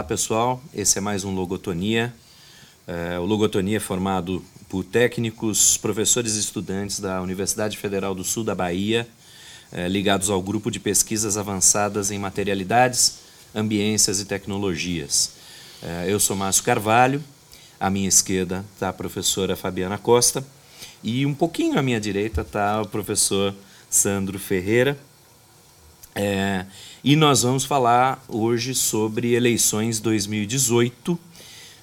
Olá pessoal, esse é mais um Logotonia. É, o Logotonia é formado por técnicos, professores e estudantes da Universidade Federal do Sul da Bahia, é, ligados ao grupo de pesquisas avançadas em materialidades, ambiências e tecnologias. É, eu sou Márcio Carvalho, à minha esquerda está a professora Fabiana Costa e um pouquinho à minha direita está o professor Sandro Ferreira. É, e nós vamos falar hoje sobre eleições 2018.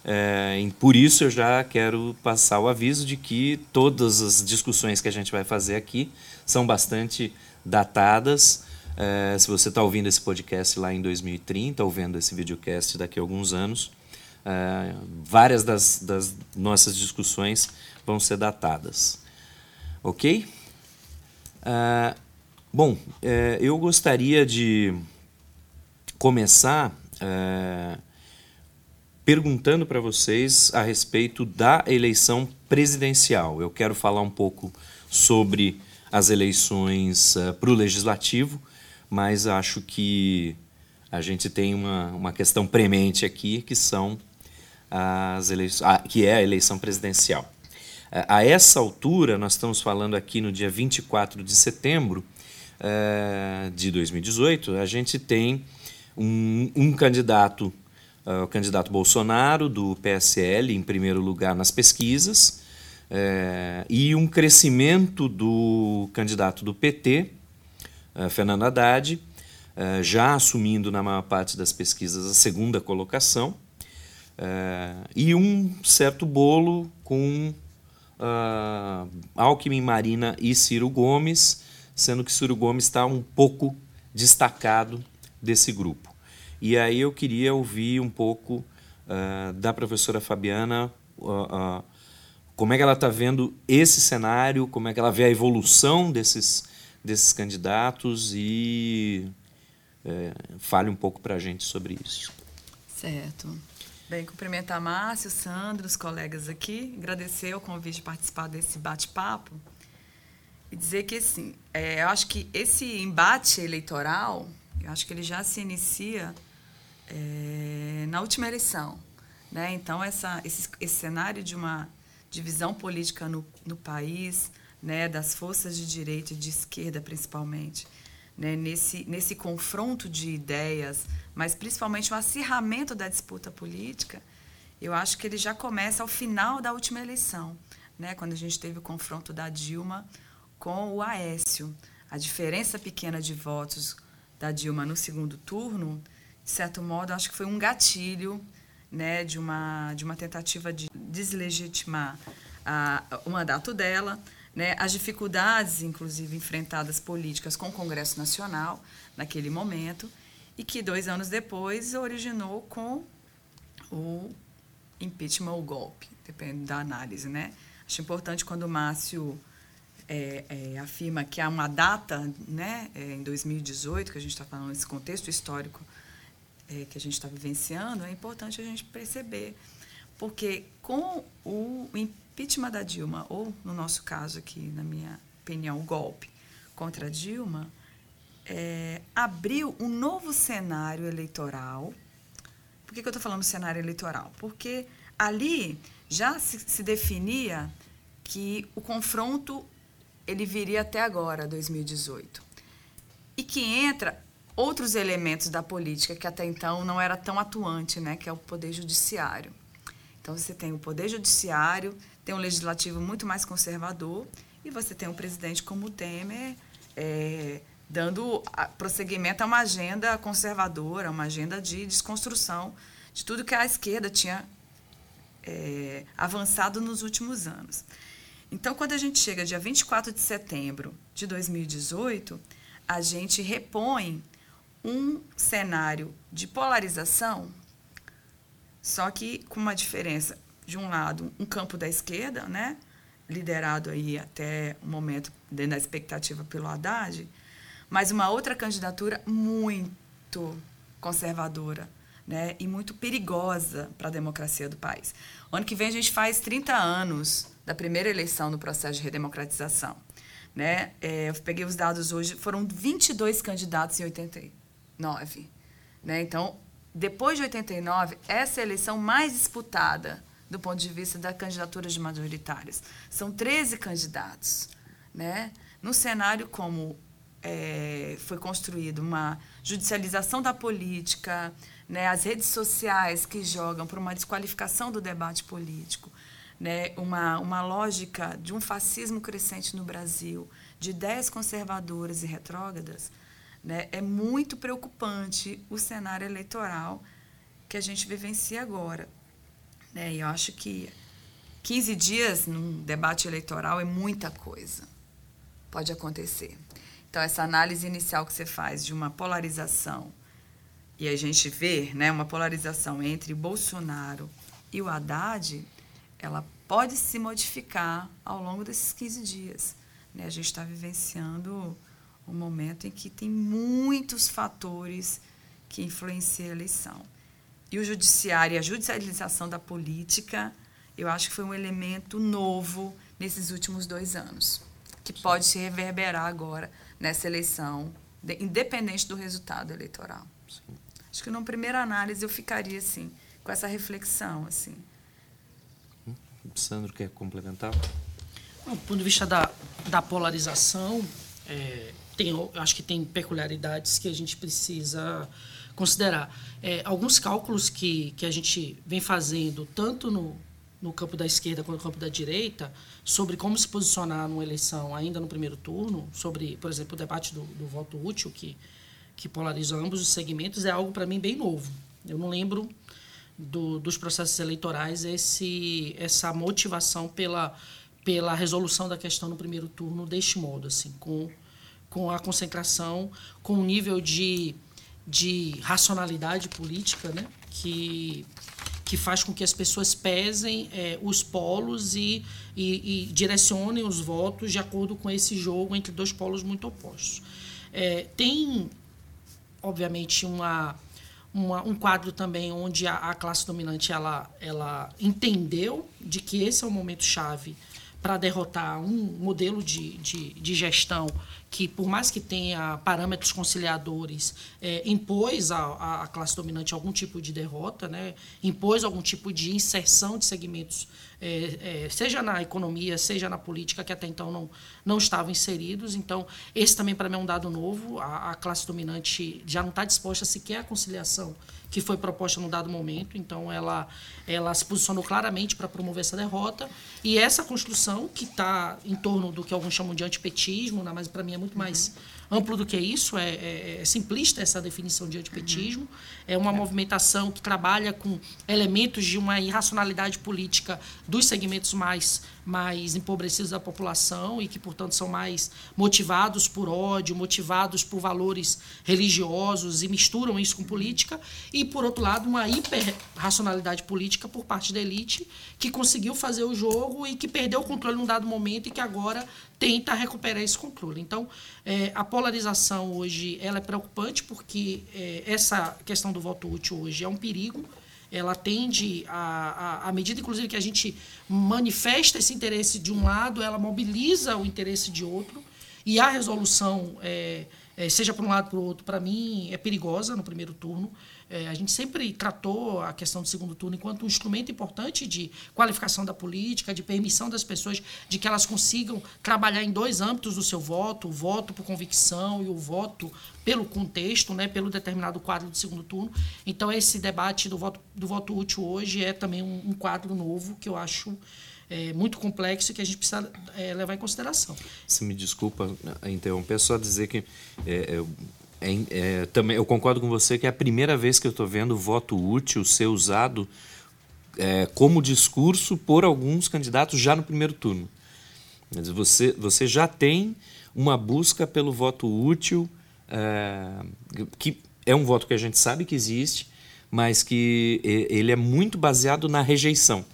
É, por isso eu já quero passar o aviso de que todas as discussões que a gente vai fazer aqui são bastante datadas. É, se você está ouvindo esse podcast lá em 2030 ou vendo esse videocast daqui a alguns anos, é, várias das, das, nossas discussões vão ser datadas. Ok? É, Bom, é, eu gostaria de começar é, perguntando para vocês a respeito da eleição presidencial. Eu quero falar um pouco sobre as eleições uh, para o legislativo, mas acho que a gente tem uma, uma questão premente aqui, que são as eleições, ah, que é a eleição presidencial. A essa altura, nós estamos falando aqui no dia 24 de setembro, é, de 2018, a gente tem um, um candidato, uh, o candidato Bolsonaro, do PSL, em primeiro lugar nas pesquisas, é, e um crescimento do candidato do PT, uh, Fernando Haddad, uh, já assumindo na maior parte das pesquisas a segunda colocação, e um certo bolo com Alckmin, Marina e Ciro Gomes, sendo que Ciro Gomes está um pouco destacado desse grupo. E aí eu queria ouvir um pouco uh, da professora Fabiana uh, uh, como é que ela está vendo esse cenário, como é que ela vê a evolução desses, desses candidatos e eh, fale um pouco para a gente sobre isso. Certo. Bem, cumprimentar Márcio, Sandro, os colegas aqui, agradecer o convite de participar desse bate-papo e dizer que, assim, é, eu acho que esse embate eleitoral, eu acho que ele já se inicia é, na última eleição. Né? Então, essa, esse, esse cenário de uma divisão política no, no país, né, das forças de direita e de esquerda, principalmente, né, nesse, nesse confronto de ideias, mas principalmente o acirramento da disputa política, eu acho que ele já começa ao final da última eleição, né, quando a gente teve o confronto da Dilma com o Aécio. A diferença pequena de votos da Dilma no segundo turno, de certo modo, acho que foi um gatilho né, de, uma, de uma tentativa de deslegitimar a, o mandato dela, né, as dificuldades, inclusive, enfrentadas políticas com o Congresso Nacional naquele momento, e que dois anos depois originou com o impeachment ou golpe, depende da análise. Né? Acho importante quando o Márcio é, é, afirma que há uma data, né, é, em 2018, que a gente está falando nesse contexto histórico é, que a gente está vivenciando, é importante a gente perceber. Porque com o impeachment da Dilma, ou no nosso caso aqui, na minha opinião, o golpe contra a Dilma, é, abriu um novo cenário eleitoral. Por que, que eu estou falando cenário eleitoral? Porque ali já se, se definia que o confronto ele viria até agora, 2018. E que entra outros elementos da política que até então não era tão atuante, né, que é o poder judiciário. Então você tem o poder judiciário, tem um legislativo muito mais conservador e você tem um presidente como o Temer é, dando prosseguimento a uma agenda conservadora, uma agenda de desconstrução de tudo que a esquerda tinha é, avançado nos últimos anos. Então, quando a gente chega dia 24 de setembro de 2018, a gente repõe um cenário de polarização, só que com uma diferença. De um lado, um campo da esquerda, né, liderado aí até o momento dentro da expectativa pelo Haddad, mas uma outra candidatura muito conservadora, né, e muito perigosa para a democracia do país. Ano que vem a gente faz 30 anos da primeira eleição no processo de redemocratização. Né? É, eu peguei os dados hoje, foram 22 candidatos em 89. Né? Então, depois de 89, essa é a eleição mais disputada do ponto de vista da candidatura de majoritárias. São 13 candidatos. Né? Num cenário como é, foi construído uma judicialização da política, né? as redes sociais que jogam para uma desqualificação do debate político, né? uma, uma lógica de um fascismo crescente no Brasil, de ideias conservadoras e retrógradas, né? é muito preocupante o cenário eleitoral que a gente vivencia agora. Né? E eu acho que 15 dias num debate eleitoral é muita coisa. Pode acontecer. Então, essa análise inicial que você faz de uma polarização, e a gente vê né, uma polarização entre Bolsonaro e o Haddad, ela pode se modificar ao longo desses 15 dias. Né? A gente está vivenciando um momento em que tem muitos fatores que influenciam a eleição. E o judiciário e a judicialização da política, eu acho que foi um elemento novo nesses últimos dois anos, que pode se reverberar agora nessa eleição, independente do resultado eleitoral. Sim. Acho que numa primeira análise eu ficaria assim, com essa reflexão assim. Sandro quer complementar? Do ponto de vista da, da polarização, é, tem, acho que tem peculiaridades que a gente precisa considerar. É, alguns cálculos que, que a gente vem fazendo, tanto no, no campo da esquerda quanto no campo da direita, sobre como se posicionar numa eleição ainda no primeiro turno, sobre, por exemplo, o debate do, do voto útil, que, que polariza ambos os segmentos, é algo, para mim, bem novo. Eu não lembro do, dos processos eleitorais esse, essa motivação pela, pela resolução da questão no primeiro turno deste modo, assim, com, com a concentração, com o nível de de racionalidade política, né? que, que faz com que as pessoas pesem é, os polos e, e, e, direcionem os votos de acordo com esse jogo entre dois polos muito opostos. É, tem, obviamente, uma, uma, um quadro também onde a, a, classe dominante ela, ela entendeu de que esse é o momento chave para derrotar um modelo de, de, de gestão que, por mais que tenha parâmetros conciliadores, é, impôs à, classe dominante algum tipo de derrota, né? impôs algum tipo de inserção de segmentos, é, é, seja na economia, seja na política, que até então não, não estavam inseridos. Então, esse também para mim é um dado novo. A, a classe dominante já não está disposta sequer à conciliação que foi proposta no dado momento. Então, ela, ela se posicionou claramente para promover essa derrota. E essa construção, que está em torno do que alguns chamam de antipetismo, né, mas para mim é muito mais amplo do que isso, é, é, é simplista essa definição de antipetismo. Uhum. É uma é. movimentação que trabalha com elementos de uma irracionalidade política dos segmentos mais, mais empobrecidos da população e que, portanto, são mais motivados por ódio, motivados por valores religiosos e misturam isso com política. E, por outro lado, uma hiperracionalidade política por parte da elite que conseguiu fazer o jogo e que perdeu o controle num dado momento e que agora tenta recuperar esse controle. Então, é, a polarização hoje ela é preocupante porque é, essa questão do voto útil hoje é um perigo. Ela tende, a, a, à medida, inclusive, que a gente manifesta esse interesse de um lado, ela mobiliza o interesse de outro. E a resolução, é, é seja para um lado ou para o outro, para mim, é perigosa no primeiro turno. É, a gente sempre tratou a questão do segundo turno enquanto um instrumento importante de qualificação da política, de permissão das pessoas de que elas consigam trabalhar em dois âmbitos do seu voto, o voto por convicção e o voto pelo contexto, né, pelo determinado quadro do segundo turno. Então, esse debate do voto, do voto útil hoje é também um, um quadro novo que eu acho é, muito complexo e que a gente precisa é, levar em consideração. Se me desculpa interromper, só dizer que é, é, é, também, eu concordo com você que é a primeira vez que eu estou vendo o voto útil ser usado é, como discurso por alguns candidatos já no primeiro turno. Você, você já tem uma busca pelo voto útil, é, que é um voto que a gente sabe que existe, mas que ele é muito baseado na rejeição.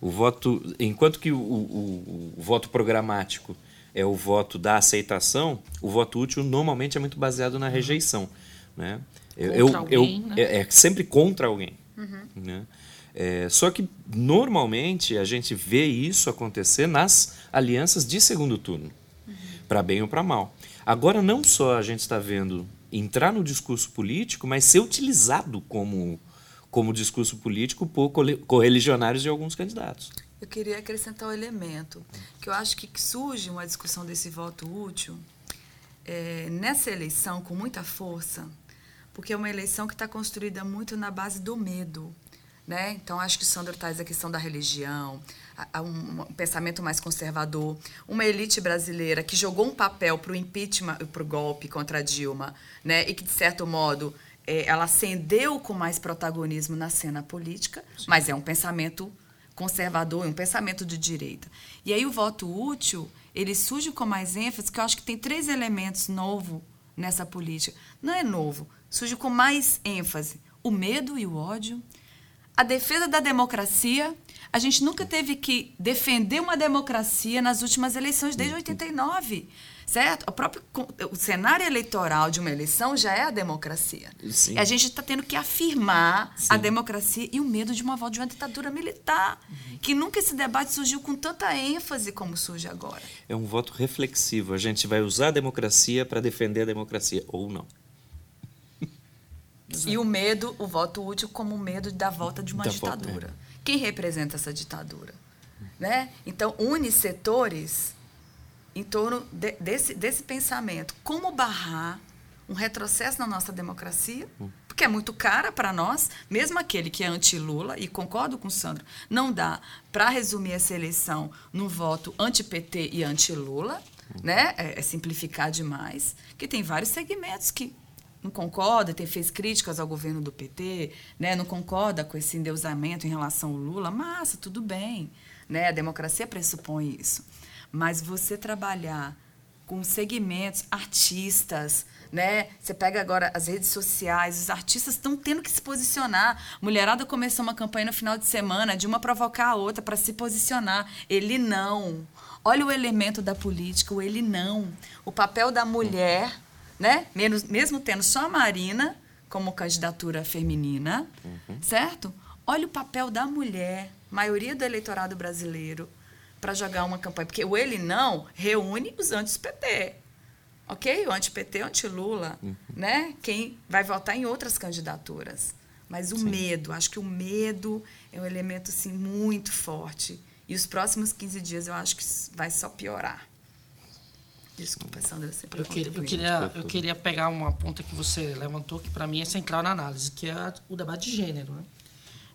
O voto, enquanto que o, o, o voto programático é o voto da aceitação, o voto útil normalmente é muito baseado na rejeição. Né? Contra eu, alguém, eu, né? é, é, sempre contra alguém. Uhum. Né? É, só que, normalmente, a gente vê isso acontecer nas alianças de segundo turno, uhum. para bem ou para mal. Agora, não só a gente está vendo entrar no discurso político, mas ser utilizado como, como discurso político por correligionários de alguns candidatos. Eu queria acrescentar um elemento, que eu acho que surge uma discussão desse voto útil é, nessa eleição com muita força, porque é uma eleição que está construída muito na base do medo. Né? Então, acho que o Sandro traz a questão da religião, a, a um, um, pensamento mais conservador, uma elite brasileira que jogou um papel para o impeachment para o golpe contra a Dilma, né? e que, de certo modo, é, ela acendeu com mais protagonismo na cena política, Sim. mas é um pensamento conservador, um pensamento de direita. E aí o voto útil, ele surge com mais ênfase, que eu acho que tem três elementos novos nessa política. Não é novo, surge com mais ênfase. O medo e o ódio, a defesa da democracia. A gente nunca teve que defender uma democracia nas últimas eleições desde 89 certo? O próprio o cenário eleitoral de uma eleição já é a democracia. Sim. E a gente está tendo que afirmar Sim. a democracia e o medo de uma volta de uma ditadura militar, uhum. que nunca esse debate surgiu com tanta ênfase como surge agora. É um voto reflexivo. A gente vai usar a democracia para defender a democracia ou não. E o medo, o voto útil como o medo da volta de uma da ditadura. Volta, é. Quem representa essa ditadura? Né? Então, une setores em torno de, desse, desse pensamento. Como barrar um retrocesso na nossa democracia? Porque é muito cara para nós, mesmo aquele que é anti-Lula, e concordo com o Sandro, não dá para resumir essa eleição num voto anti-PT e anti-Lula, né? É, é, simplificar demais, que tem vários segmentos que não concorda, tem, fez críticas ao governo do PT, né? não concorda com esse endeusamento em relação ao Lula, massa, tudo bem. Né? A democracia pressupõe isso. Mas você trabalhar com segmentos, artistas, né? Você pega agora as redes sociais, os artistas estão tendo que se posicionar. Mulherada começou uma campanha no final de semana de uma provocar a outra para se posicionar. Ele não. Olha o elemento da política, o ele não. O papel da mulher, né? Mesmo, mesmo tendo só a Marina como candidatura feminina, uhum. certo? Olha o papel da mulher, maioria do eleitorado brasileiro para jogar uma campanha. Porque o ele não reúne os anti-PT. Ok? O anti-PT, o anti-Lula, uhum. né? Quem vai votar em outras candidaturas. Mas o Sim. medo, acho que o medo é um elemento assim, muito forte. E os próximos 15 dias eu acho que vai só piorar. Desculpa, Sandra, você eu, queria, eu, queria, eu queria pegar uma ponta que você levantou, que para mim é central na análise, que é o debate de gênero. Né?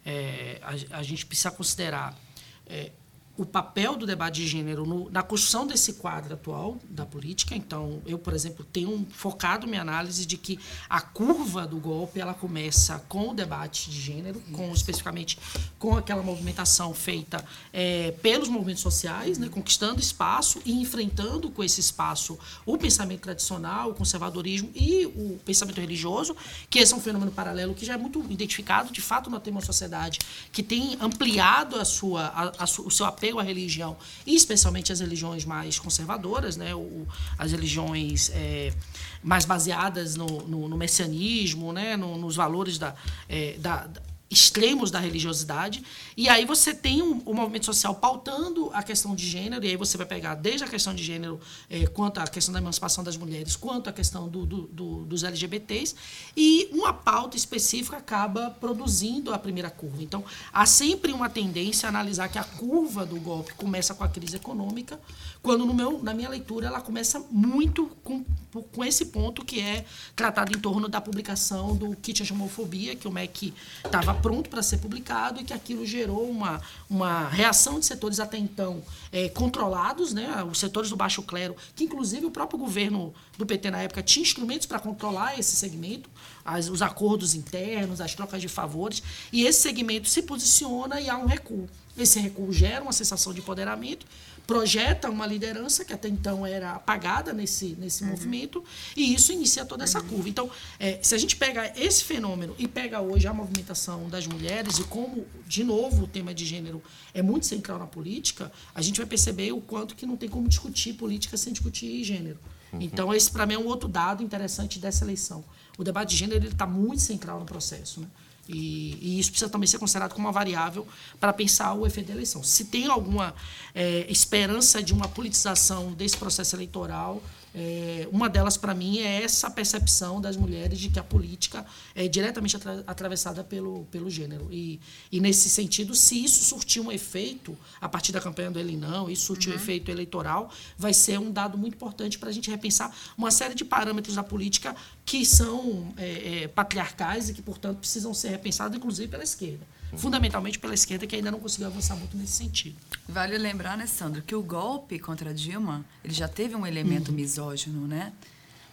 É, a, a, gente precisa considerar é, o papel do debate de gênero no, na construção desse quadro atual da política. Então, eu, por exemplo, tenho focado minha análise de que a curva do golpe ela começa com o debate de gênero, com especificamente com aquela movimentação feita é, pelos movimentos sociais, né, conquistando espaço e enfrentando com esse espaço o pensamento tradicional, o conservadorismo e o pensamento religioso, que esse é um fenômeno paralelo que já é muito identificado. De fato, nós temos uma sociedade que tem ampliado a sua, a, a, o seu apelo apego à religião, e especialmente as religiões mais conservadoras, né, o, as religiões é, mais baseadas no, no, no messianismo, né, no, nos valores da, é, da, extremos da religiosidade. E aí você tem um, um, movimento social pautando a questão de gênero, e aí você vai pegar desde a questão de gênero, eh, quanto à questão da emancipação das mulheres, quanto à questão do, do, do, dos LGBTs, e uma pauta específica acaba produzindo a primeira curva. Então, há sempre uma tendência a analisar que a curva do golpe começa com a crise econômica, quando no meu, na minha leitura ela começa muito com, com esse ponto que é tratado em torno da publicação do kit anti-homofobia, que o MEC estava pronto para ser publicado e que aquilo gerou uma, uma reação de setores até então é, controlados, né, os setores do baixo clero, que inclusive o próprio governo do PT na época tinha instrumentos para controlar esse segmento, as, os acordos internos, as trocas de favores, e esse segmento se posiciona e há um recuo. Esse recuo gera uma sensação de empoderamento projeta uma liderança que até então era apagada nesse, nesse uhum. movimento, e isso inicia toda essa uhum. curva. Então, é, se a gente pega esse fenômeno e pega hoje a movimentação das mulheres, e como, de novo, o tema de gênero é muito central na política, a gente vai perceber o quanto que não tem como discutir política sem discutir gênero. Uhum. Então, esse, para mim, é um outro dado interessante dessa eleição. O debate de gênero está muito central no processo. Né? E, e, isso precisa também ser considerado como uma variável para pensar o efeito da eleição. Se tem alguma é, esperança de uma politização desse processo eleitoral, É, uma delas, para mim, é essa percepção das mulheres de que a política é diretamente atra atravessada pelo, pelo gênero. E, e, nesse sentido, se isso surtir um efeito, a partir da campanha do Ele Não, isso surtir uhum. um efeito eleitoral, vai ser um dado muito importante para a gente repensar uma série de parâmetros da política que são é, é, patriarcais e que, portanto, precisam ser repensados, inclusive pela esquerda fundamentalmente pela esquerda, que ainda não conseguiu avançar muito nesse sentido. Vale lembrar, né, Sandro, que o golpe contra Dilma ele já teve um elemento uhum. misógino, né?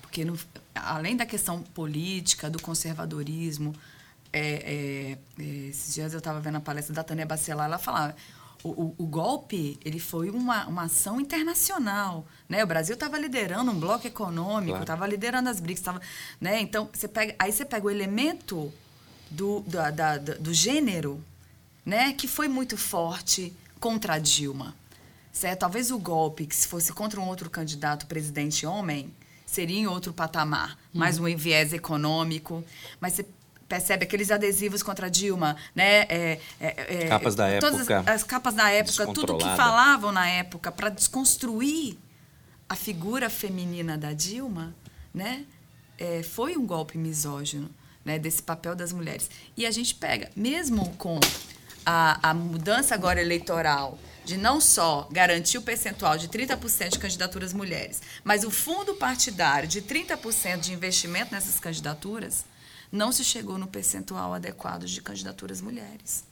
Porque, no, além da questão política, do conservadorismo, é, é, é esses dias eu estava vendo a palestra da Tânia Bacelar, ela falava o, o, o, golpe ele foi uma, uma ação internacional, né? O Brasil estava liderando um bloco econômico, estava claro. liderando as BRICS, tava, né? Então você pega, aí você pega o elemento do, da, da, do gênero, né, que foi muito forte contra a Dilma. Certo? Talvez o golpe, que se fosse contra um outro candidato presidente homem, seria em outro patamar, hum. mais um viés econômico. Mas você percebe aqueles adesivos contra a Dilma, né? É, é, é, capas da época. Todas as, as capas da época, tudo que falavam na época para desconstruir a figura feminina da Dilma, né? É, foi um golpe misógino né, desse papel das mulheres. E a gente pega, mesmo com a, a mudança agora eleitoral, de não só garantir o percentual de 30% de candidaturas mulheres, mas o fundo partidário de 30% de investimento nessas candidaturas, não se chegou no percentual adequado de candidaturas mulheres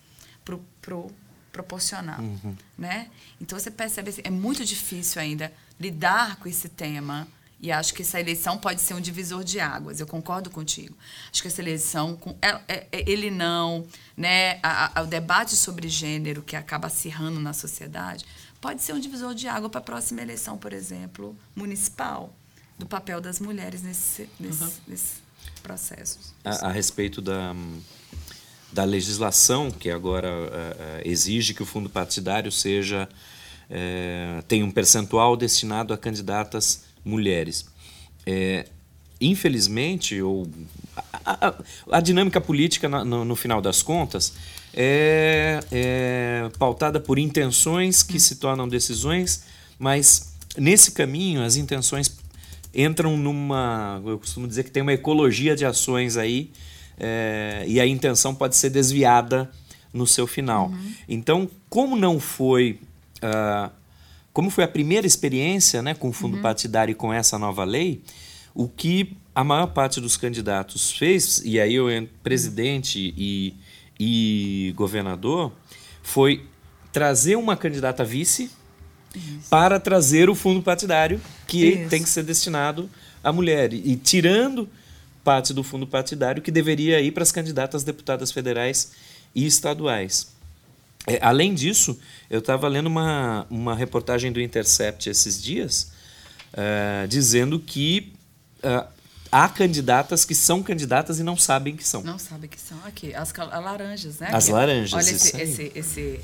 pro, pro proporcional, uhum. né? Então você percebe assim, é muito difícil ainda lidar com esse tema e acho que essa eleição pode ser um divisor de águas. Eu concordo contigo. Acho que essa eleição, com, é, é, é, ele não, né, a, a, o debate sobre gênero que acaba acirrando na sociedade, pode ser um divisor de água para a próxima eleição, por exemplo, municipal, do papel das mulheres nesse, nesse, uhum. nesse processo. A, a, respeito da, da legislação que agora uh, exige que o fundo partidário seja uh, tenha um percentual destinado a candidatas mulheres. É, infelizmente, ou a, a, a, dinâmica política, no, no, final das contas, é, é pautada por intenções que se tornam decisões, mas nesse caminho as intenções entram numa. Eu costumo dizer que tem uma ecologia de ações aí, é, e a intenção pode ser desviada no seu final. Uhum. Então, como não foi. Uh, como foi a primeira experiência né, com o fundo uhum. partidário e com essa nova lei, o que a maior parte dos candidatos fez, e aí eu presidente e, e governador, foi trazer uma candidata vice Isso. para trazer o fundo partidário que Isso. tem que ser destinado à mulher. E tirando parte do fundo partidário que deveria ir para as candidatas deputadas federais e estaduais. É, além disso, eu estava lendo uma, uma reportagem do Intercept esses dias, uh, dizendo que uh, há candidatas que são candidatas e não sabem que são. Não sabem que são. Aqui, as laranjas, né? As laranjas. Olha esse, esse, esse,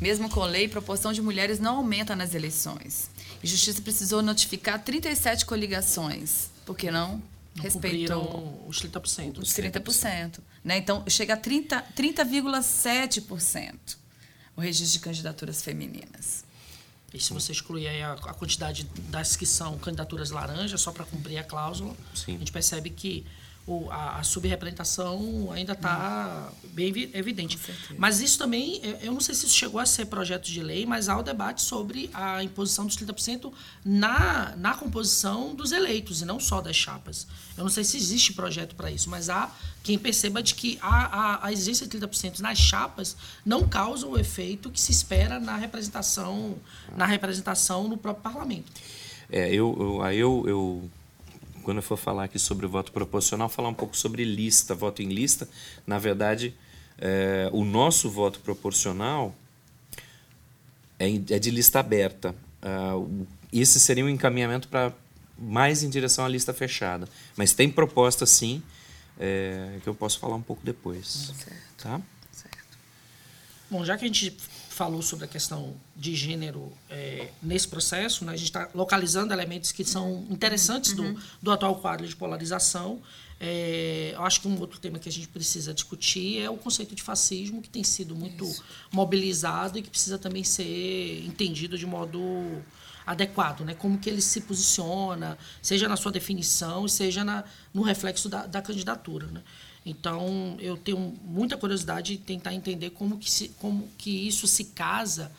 Mesmo com lei, proporção de mulheres não aumenta nas eleições. E Justiça precisou notificar 37 coligações, porque não, não respeitou os 30%. Os 30%. 30%. Né? Então, chega a 30,7%. 30, o registro de candidaturas femininas. E se você excluir a, a, quantidade das que são candidaturas laranjas, só para cumprir a cláusula, Sim. a gente percebe que o, a, a subrepresentação ainda está bem evidente. Mas isso também, eu não sei se isso chegou a ser projeto de lei, mas há o debate sobre a imposição dos 30% na, na composição dos eleitos, e não só das chapas. Eu não sei se existe projeto para isso, mas há quem perceba de que a, a, a exigência de 30% nas chapas não causa o efeito que se espera na representação, na representação no próprio parlamento. É, eu, eu, eu, eu quando eu for falar aqui sobre o voto proporcional, falar um pouco sobre lista, voto em lista. Na verdade, é, o nosso voto proporcional é, é de lista aberta. Uh, esse seria um encaminhamento para mais em direção à lista fechada. Mas tem proposta, sim, é, que eu posso falar um pouco depois. Certo. Tá? Certo. Bom, já que a gente falou sobre a questão de gênero é, nesse processo, né? a gente está localizando elementos que são interessantes uhum. do, do atual quadro de polarização. É, eu acho que um outro tema que a gente precisa discutir é o conceito de fascismo, que tem sido muito Isso. mobilizado e que precisa também ser entendido de modo adequado, né? Como que ele se posiciona, seja na sua definição, seja na, no reflexo da, da candidatura, né? Então, eu tenho muita curiosidade de tentar entender como que, se, como que isso se casa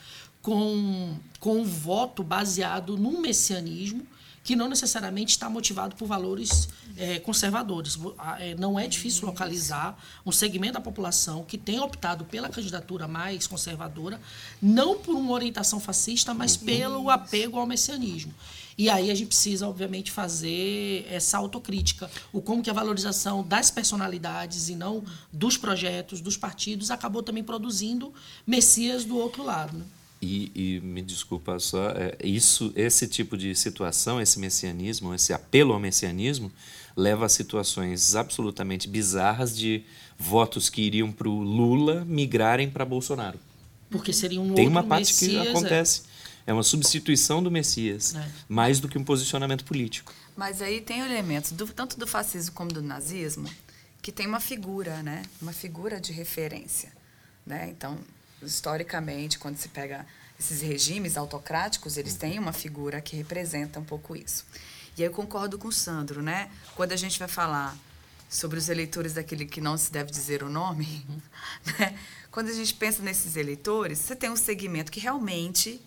com, com um voto baseado num messianismo que não necessariamente está motivado por valores é, conservadores. É, não é difícil localizar um segmento da população que tem optado pela candidatura mais conservadora, não por uma orientação fascista, mas pelo apego ao messianismo. E aí a gente precisa, obviamente, fazer essa autocrítica. O como que a valorização das personalidades e não dos projetos, dos partidos, acabou também produzindo messias do outro lado. Né? E, e, me desculpa só, é, isso, esse tipo de situação, esse messianismo, esse apelo ao messianismo, leva a situações absolutamente bizarras de votos que iriam para o Lula migrarem para Bolsonaro. Porque seria um Tem uma parte Messias, que acontece. É. é. uma substituição do Messias, é. mais do que um posicionamento político. Mas aí tem elementos, do, tanto do fascismo como do nazismo, que tem uma figura, né? uma figura de referência. Né? Então, historicamente, quando se pega esses regimes autocráticos, eles têm uma figura que representa um pouco isso. E aí eu concordo com o Sandro, né? Quando a gente vai falar sobre os eleitores daquele que não se deve dizer o nome, uhum. né? quando a gente pensa nesses eleitores, você tem um segmento que realmente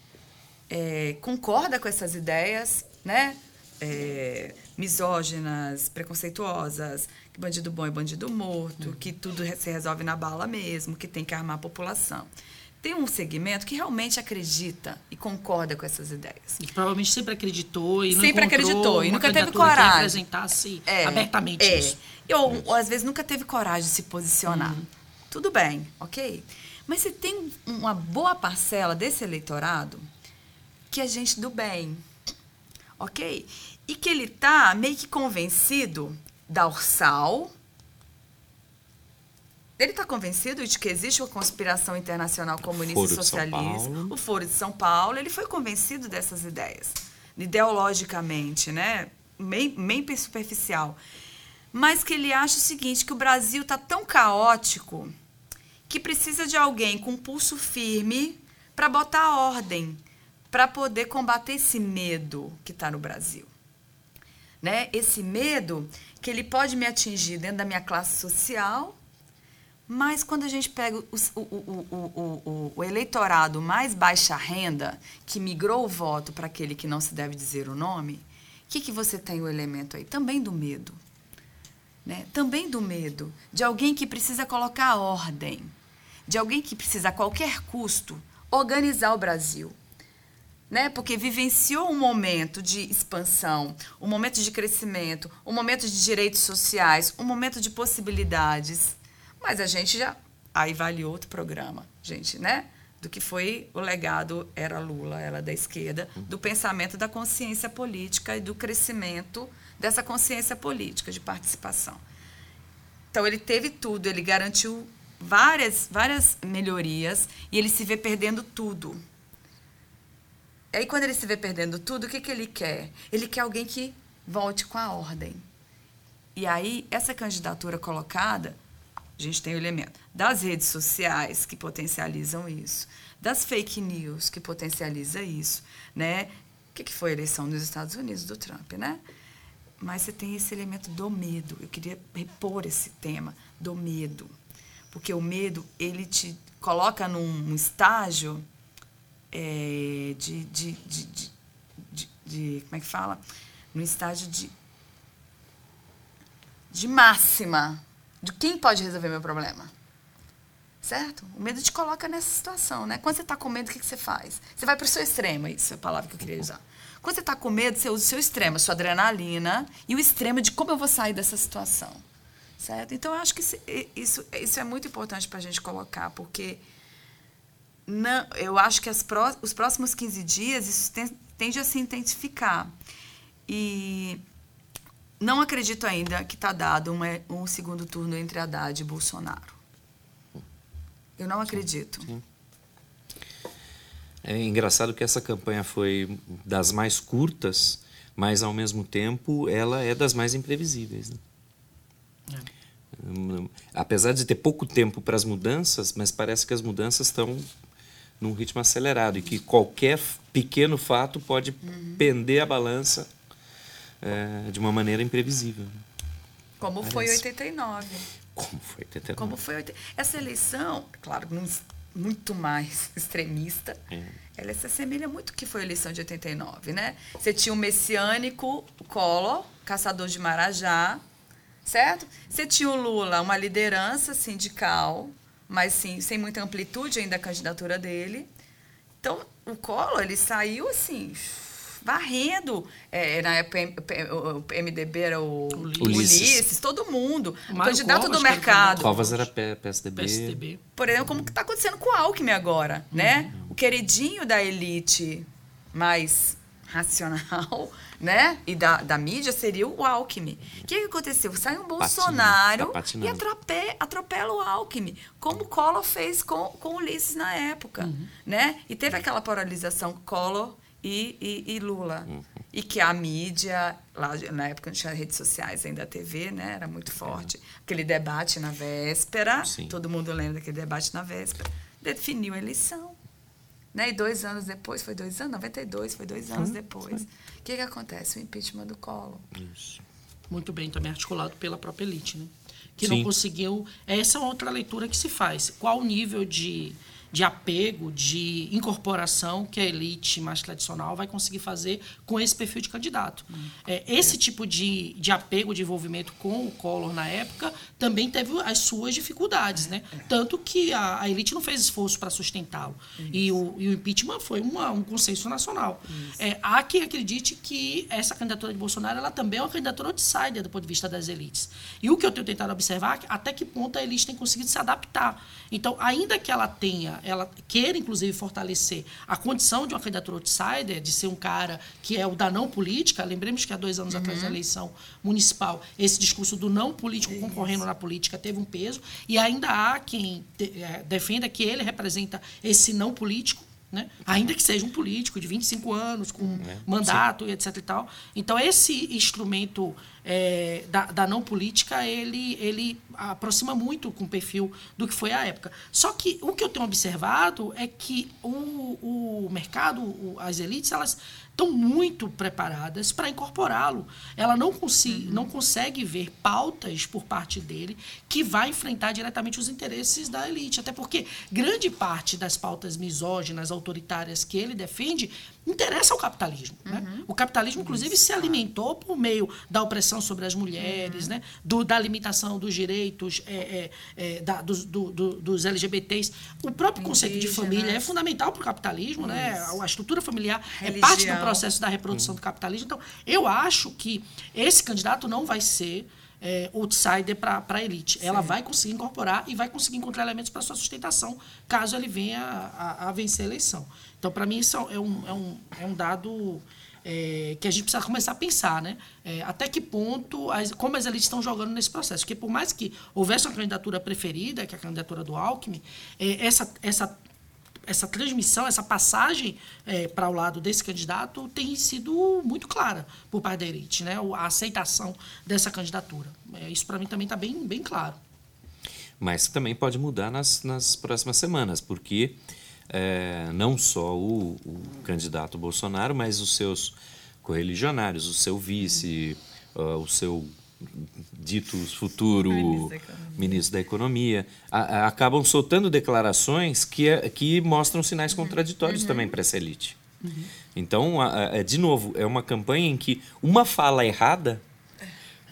é, concorda com essas ideias, né? É, misóginas, preconceituosas, que bandido bom é bandido morto, que tudo se resolve na bala mesmo, que tem que armar a população. Tem um segmento que realmente acredita e concorda com essas ideias. E provavelmente sempre acreditou e sempre acreditou e nunca teve coragem de apresentasse é, abertamente é. isso. Ou, ou, às vezes nunca teve coragem de se posicionar. Uhum. Tudo bem, ok? Mas você tem uma boa parcela desse eleitorado que é gente do bem, ok? E que ele tá meio que convencido da Ursal. Ele está convencido de que existe uma conspiração internacional comunista e socialista, o Foro de São Paulo. Ele foi convencido dessas ideias, ideologicamente, né? Bem, bem superficial. Mas que ele acha o seguinte, que o Brasil está tão caótico que precisa de alguém com pulso firme para botar ordem, para poder combater esse medo que está no Brasil. Né? Esse medo que ele pode me atingir dentro da minha classe social, mas quando a gente pega o, o, o, o, eleitorado mais baixa renda, que migrou o voto para aquele que não se deve dizer o nome, o que, que você tem o elemento aí? Também do medo. Né? Também do medo de alguém que precisa colocar ordem, de alguém que precisa, a qualquer custo, organizar o Brasil né? Porque vivenciou um momento de expansão, um momento de crescimento, um momento de direitos sociais, um momento de possibilidades. Mas a gente já aí vale outro programa, gente, né? Do que foi o legado era Lula, era da esquerda, do pensamento da consciência política e do crescimento dessa consciência política de participação. Então ele teve tudo, ele garantiu várias várias melhorias e ele se vê perdendo tudo Aí quando ele se vê perdendo tudo, o que, que ele quer? Ele quer alguém que volte com a ordem. E aí, essa candidatura colocada, a gente tem o elemento das redes sociais que potencializam isso, das fake news que potencializa isso, né? O que, que foi a eleição nos Estados Unidos do Trump, né? Mas você tem esse elemento do medo. Eu queria repor esse tema do medo. Porque o medo, ele te coloca num estágio de, de, de, de, Como é que fala? No estágio de. de máxima. De quem pode resolver meu problema. Certo? O medo te coloca nessa situação, né? Quando você está com medo, o que, você faz? Você vai para o seu extremo, isso é a palavra que eu queria usar. Quando você está com medo, você usa o seu extremo, a sua adrenalina e o extremo de como eu vou sair dessa situação. Certo? Então, eu acho que isso, isso é muito importante para a gente colocar, porque não, eu acho que as pró os próximos 15 dias isso tem, tende a se intensificar. E não acredito ainda que está dado uma, um segundo turno entre Haddad e Bolsonaro. Eu não acredito. Sim. É engraçado que essa campanha foi das mais curtas, mas ao mesmo tempo ela é das mais imprevisíveis. Né? É. Apesar de ter pouco tempo para as mudanças, mas parece que as mudanças estão num ritmo acelerado e que qualquer pequeno fato pode Uhum. pender a balança é, de uma maneira imprevisível. Como foi Parece. 89. Como foi 89? Como foi 80. Essa eleição, claro, muito mais extremista, É. ela se assemelha muito ao que foi a eleição de 89, né? Você tinha o messiânico Collor, caçador de Marajá, certo? Você tinha o Lula, uma liderança sindical, mas sim, sem muita amplitude ainda a candidatura dele. Então, o Collor, ele saiu assim, varrendo. É, na época, o P- o MDB era o Ulisses. Ulisses, todo mundo. Mário candidato Covas, do mercado. Covas era PSDB. PSDB. Por exemplo, como que está acontecendo com o Alckmin agora, né? O queridinho da elite mais racional, né? E da, da mídia seria o Alckmin. O que, que aconteceu? Sai um Bolsonaro tá e atrope- atropela o Alckmin, como o Collor fez com, com o Ulisses na época, né? E teve aquela polarização Collor e, e, e Lula. E que a mídia, lá na época não tinha redes sociais ainda, a TV, né? Era muito forte. Aquele debate na véspera, Sim. todo mundo lembra daquele debate na véspera, definiu a eleição. Né? E dois anos depois, foi dois anos? 92, foi dois anos depois. O que, que acontece? O impeachment do Collor. Isso. muito bem também articulado pela própria elite, né? Que Sim. não conseguiu. Essa é outra leitura que se faz. Qual o nível de, de apego, de incorporação que a elite mais tradicional vai conseguir fazer com esse perfil de candidato? É, esse tipo de, de apego, de envolvimento com o Collor na época também teve as suas dificuldades, né? Tanto que a, a elite não fez esforço para sustentá-lo. E o, e o impeachment foi uma- um consenso nacional. É, há quem acredite que essa candidatura de Bolsonaro ela também é uma candidatura outsider do ponto de vista das elites. E o que eu tenho tentado observar é até que ponto a elite tem conseguido se adaptar. Então, ainda que ela tenha, ela queira inclusive fortalecer a condição de uma candidatura outsider, de ser um cara que é o da não política, lembremos que há dois anos atrás da eleição municipal, esse discurso do não político concorrendo na política teve um peso, e ainda há quem eh, defenda que ele representa esse não político, né? ainda que seja um político de 25 anos, com mandato e etc. E tal. Então, esse instrumento eh, da, da não política, ele, ele aproxima muito com o perfil do que foi a época. Só que o que eu tenho observado é que o, o mercado, o- as elites, elas estão muito preparadas para incorporá-lo. Ela não, consi- não consegue ver pautas por parte dele que vai enfrentar diretamente os interesses da elite. Até porque grande parte das pautas misóginas, autoritárias que ele defende interessa ao capitalismo. Né? O capitalismo, inclusive, se alimentou por meio da opressão sobre as mulheres, né? Do- da limitação dos direitos é, é, é, da- dos, do- do- dos LGBTs. O próprio conceito de família é fundamental para o capitalismo. Né? A, estrutura familiar é parte do Religião. processo da reprodução do capitalismo. Então, eu acho que esse candidato não vai ser é, outsider para a elite. Ela vai conseguir incorporar e vai conseguir encontrar elementos para sua sustentação, caso ele venha a, a- a vencer a eleição. Então, para mim, isso é um, é um, é um dado é, que a gente precisa começar a pensar, né? É, até que ponto, as, como as elites estão jogando nesse processo. Porque por mais que houvesse uma candidatura preferida, que é a candidatura do Alckmin, é, essa, essa essa transmissão, essa passagem para o lado desse candidato tem sido muito clara por parte da elite, né? A aceitação dessa candidatura. É, isso para mim também está bem, bem claro. Mas também pode mudar nas, nas próximas semanas, porque é, não só o, o candidato Bolsonaro, mas os seus correligionários, o seu vice, ah, o seu dito futuro Ministro da Economia. a- a- acabam soltando declarações que, é- que mostram sinais contraditórios também para essa elite. Então, a- a- é, de novo, é uma campanha em que uma fala errada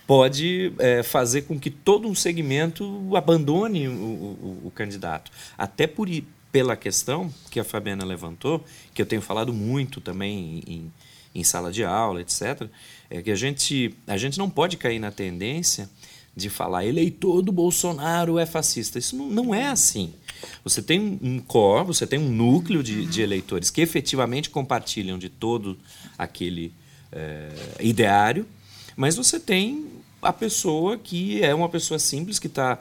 pode é, fazer com que todo um segmento abandone o, o- o candidato. Até por, pela questão que a Fabiana levantou, que eu tenho falado muito também em, em sala de aula, etc., é que a gente, a gente não pode cair na tendência de falar eleitor do Bolsonaro é fascista. Isso não, não é assim. Você tem um- core, você tem um núcleo de, de eleitores que efetivamente compartilham de todo aquele é, ideário, mas você tem a pessoa que é uma pessoa simples, que está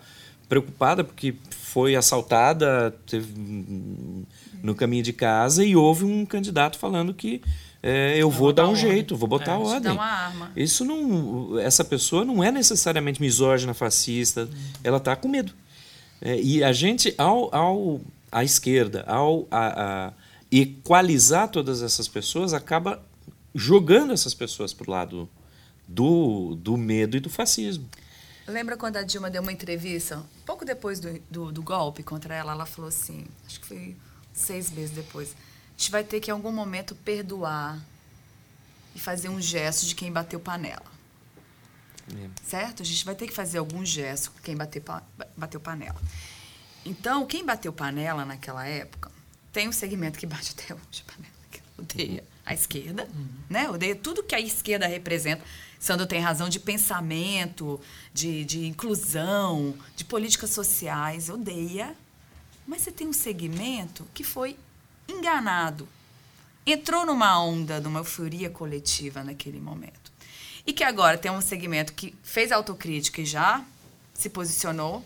preocupada porque foi assaltada teve, hum, no caminho de casa e houve um candidato falando que é, eu vou botar dar um ordem. jeito, vou botar É, ordem. dá uma arma. Isso não, essa pessoa não é necessariamente misógina, fascista, ela está com medo. É, e a gente, ao, ao a esquerda, ao a, a equalizar todas essas pessoas, acaba jogando essas pessoas para o lado do, do medo e do fascismo. Lembra quando a Dilma deu uma entrevista, pouco depois do, do, do, golpe contra ela, ela falou assim, acho que foi seis meses depois, a gente vai ter que em algum momento perdoar e fazer um gesto de quem bateu panela. É. Certo? A gente vai ter que fazer algum gesto quem bateu, bateu panela. Então, quem bateu panela naquela época, tem um segmento que bate até hoje panela, que odeia a esquerda, uhum. né? Odeia tudo que a esquerda representa. Sandro tem razão de pensamento, de, de inclusão, de políticas sociais, odeia. Mas você tem um segmento que foi enganado, entrou numa onda, numa euforia coletiva naquele momento. E que agora tem um segmento que fez autocrítica e já se posicionou.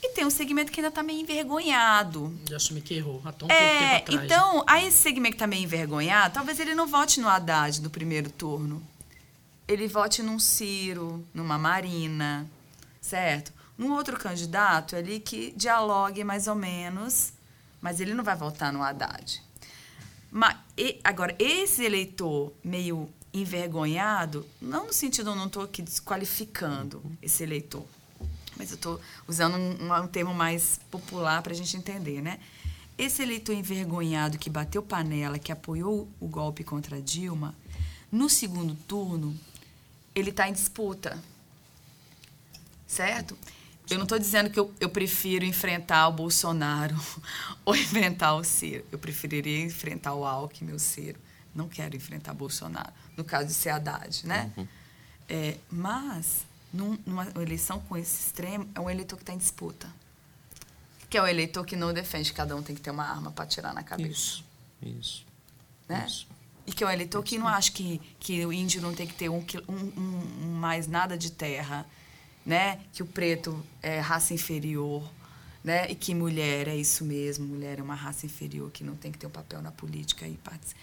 E tem um segmento que ainda está meio envergonhado. De assumir que errou. Há tão é, tempo atrás, então, né? aí esse segmento que está meio envergonhado, talvez ele não vote no Haddad no primeiro turno ele vote num Ciro, numa Marina, certo? Num outro candidato ali que dialogue mais ou menos, mas ele não vai votar no Haddad. Mas, e, agora, esse eleitor meio envergonhado, não no sentido, eu não estou aqui desqualificando esse eleitor, mas eu estou usando um, um, termo mais popular para a gente entender, né? Esse eleitor envergonhado que bateu panela, que apoiou o golpe contra Dilma, no segundo turno, ele está em disputa. Certo? Eu não estou dizendo que eu, eu, prefiro enfrentar o Bolsonaro ou enfrentar o Ciro. Eu preferiria enfrentar o Alckmin, o Ciro. Não quero enfrentar Bolsonaro. No caso de ser Haddad, né? Uhum. É, mas, num, numa eleição com esse extremo, é um eleitor que está em disputa. Que é o eleitor que não defende que cada um tem que ter uma arma para tirar na cabeça. Isso, isso. Né? isso. E que eleitor que não acha que, que o índio não tem que ter um, um, um, mais nada de terra, né? Que o preto é raça inferior, né? E que mulher é isso mesmo, mulher é uma raça inferior que não tem que ter um papel na política e participar.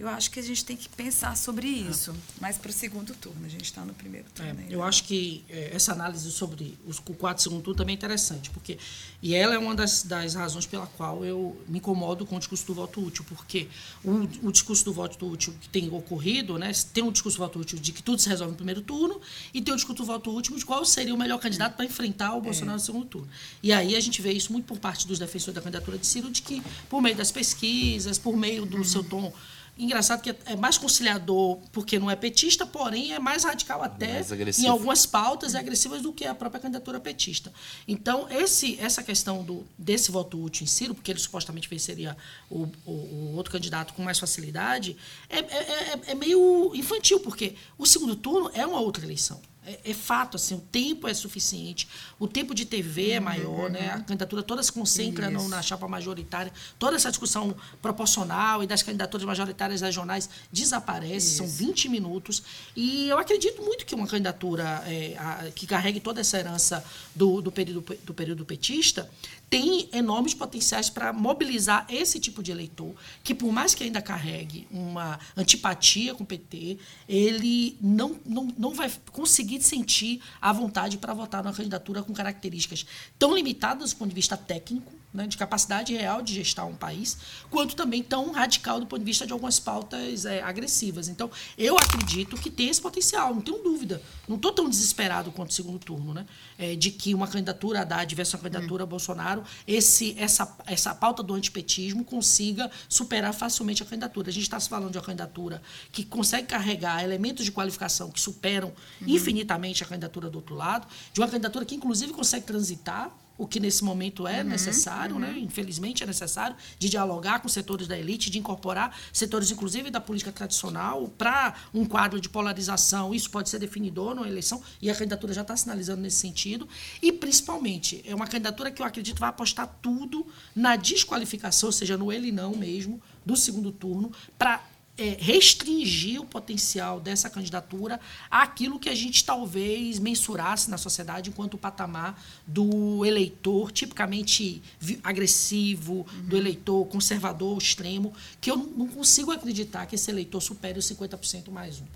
Eu acho que a gente tem que pensar sobre isso, mas para o segundo turno, a gente está no primeiro turno. É, eu acho que é, essa análise sobre os, o quatro segundo turno também é interessante, porque e ela é uma das, das razões pela qual eu me incomodo com o discurso do voto útil, porque o, o discurso do voto útil que tem ocorrido, né, tem um discurso do voto útil de que tudo se resolve no primeiro turno e tem o discurso do voto útil de qual seria o melhor candidato para enfrentar o Bolsonaro é. no segundo turno. E aí a gente vê isso muito por parte dos defensores da candidatura de Ciro, de que por meio das pesquisas, por meio do uhum. seu tom Engraçado que é mais conciliador porque não é petista, porém é mais radical até mais em algumas pautas e agressivas do que a própria candidatura petista. Então, esse, essa questão do, desse voto útil em Ciro, porque ele supostamente venceria o, o, o outro candidato com mais facilidade, é, é, é, é meio infantil, porque o segundo turno é uma outra eleição. É, é, fato, assim, o tempo é suficiente, o tempo de TV é uhum, maior, uhum. né? A candidatura toda se concentra no, na chapa majoritária, toda essa discussão proporcional e das candidaturas majoritárias regionais desaparece, Isso. são 20 minutos. E eu acredito muito que uma candidatura é, a, que carregue toda essa herança do, do, período, do período petista tem enormes potenciais para mobilizar esse tipo de eleitor, que por mais que ainda carregue uma antipatia com o PT, ele não, não, não vai conseguir sentir a vontade para votar numa candidatura com características tão limitadas do ponto de vista técnico, né, de capacidade real de gestar um país, quanto também tão radical do ponto de vista de algumas pautas é, agressivas. Então, eu acredito que tem esse potencial, não tenho dúvida. Não estou tão desesperado quanto o segundo turno, né? É, de que uma candidatura Haddad versus uma candidatura hum. Bolsonaro, esse, essa, essa pauta do antipetismo consiga superar facilmente a candidatura. A gente está se falando de uma candidatura que consegue carregar elementos de qualificação que superam uhum. infinitamente a candidatura do outro lado, de uma candidatura que, inclusive, consegue transitar o que nesse momento é uhum, necessário, né? uhum. né? infelizmente é necessário, de dialogar com setores da elite, de incorporar setores, inclusive, da política tradicional para um quadro de polarização. Isso pode ser definidor numa eleição, e a candidatura já está sinalizando nesse sentido. E, principalmente, é uma candidatura que eu acredito vai apostar tudo na desqualificação, ou seja, no ele não mesmo, do segundo turno, para é, restringir o potencial dessa candidatura àquilo que a gente talvez mensurasse na sociedade enquanto o patamar do eleitor tipicamente agressivo, uhum. do eleitor conservador extremo, que eu não consigo acreditar que esse eleitor supere os 50% mais um.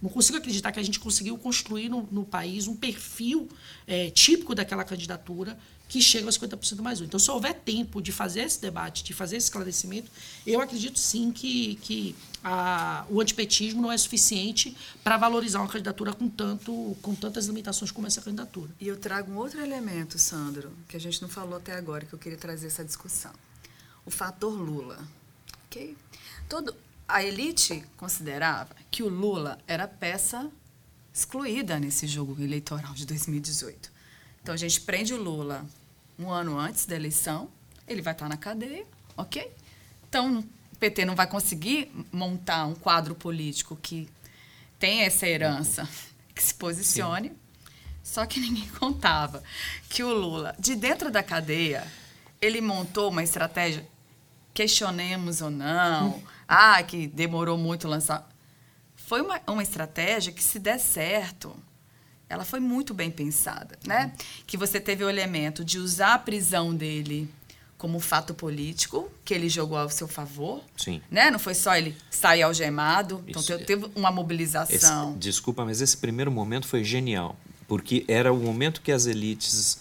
Não consigo acreditar que a gente conseguiu construir no, no país um perfil é, típico daquela candidatura que chega aos 50% mais um. Então, se houver tempo de fazer esse debate, de fazer esse esclarecimento, eu acredito sim que, que a, o antipetismo não é suficiente para valorizar uma candidatura com, tanto, com tantas limitações como essa candidatura. E eu trago um outro elemento, Sandro, que a gente não falou até agora, que eu queria trazer essa discussão. O fator Lula. ok? Todo, a elite considerava que o Lula era peça excluída nesse jogo eleitoral de 2018. Então a gente prende o Lula um ano antes da eleição, ele vai estar na cadeia, ok? Então o PT não vai conseguir montar um quadro político que tem essa herança, que se posicione. Sim. Só que ninguém contava que o Lula, de dentro da cadeia, ele montou uma estratégia, questionemos ou não, ah, que demorou muito lançar. Foi uma, uma estratégia que, se der certo, ela foi muito bem pensada, né? Que você teve o elemento de usar a prisão dele como fato político, que ele jogou ao seu favor. Sim. Né? Não foi só ele sair algemado. Então Isso, teve uma mobilização. Esse, desculpa, mas esse primeiro momento foi genial. Porque era o momento que as elites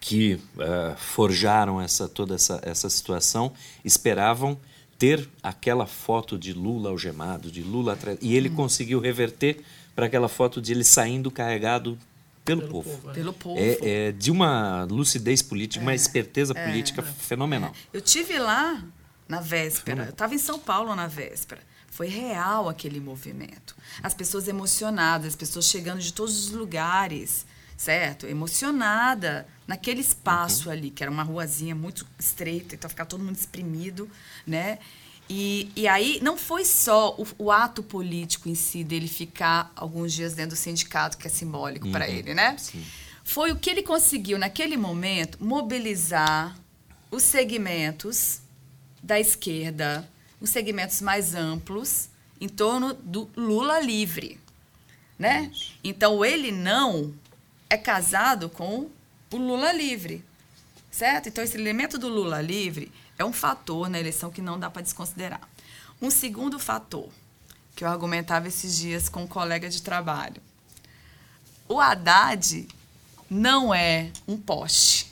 que uh, forjaram essa, toda essa, essa situação esperavam ter aquela foto de Lula algemado, de Lula atrás. E ele hum. conseguiu reverter para aquela foto de ele saindo carregado pelo, pelo povo. povo. É. Pelo povo. É, é, de uma lucidez política, uma é, esperteza é. política fenomenal. Eu tive lá na véspera, eu estava em São Paulo na véspera. Foi real aquele movimento. As pessoas emocionadas, as pessoas chegando de todos os lugares, certo? Emocionada naquele espaço uhum. ali, que era uma ruazinha muito estreita, então ficava todo mundo exprimido, né? E, e aí não foi só o, o, ato político em si dele ficar alguns dias dentro do sindicato, que é simbólico uhum. para ele, né? Sim. Foi o que ele conseguiu, naquele momento, mobilizar os segmentos da esquerda, os segmentos mais amplos, em torno do Lula livre. Né? Então, ele não é casado com o Lula livre. Certo? Então, esse elemento do Lula livre é um fator na eleição que não dá para desconsiderar. Um segundo fator, que eu argumentava esses dias com um colega de trabalho. O Haddad não é um poste,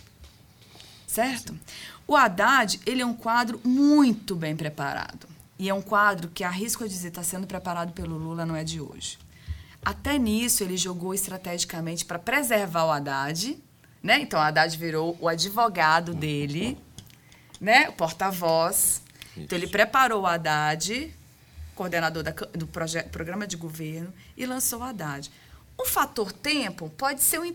certo? O Haddad, ele é um quadro muito bem preparado. E é um quadro que, arrisco a dizer, está sendo preparado pelo Lula, não é de hoje. Até nisso, ele jogou estrategicamente para preservar o Haddad. Né? Então, o Haddad virou o advogado dele né, o porta-voz. Então, ele preparou o Haddad, coordenador da, do projeto, programa de governo, e lançou o Haddad. O fator tempo pode ser um,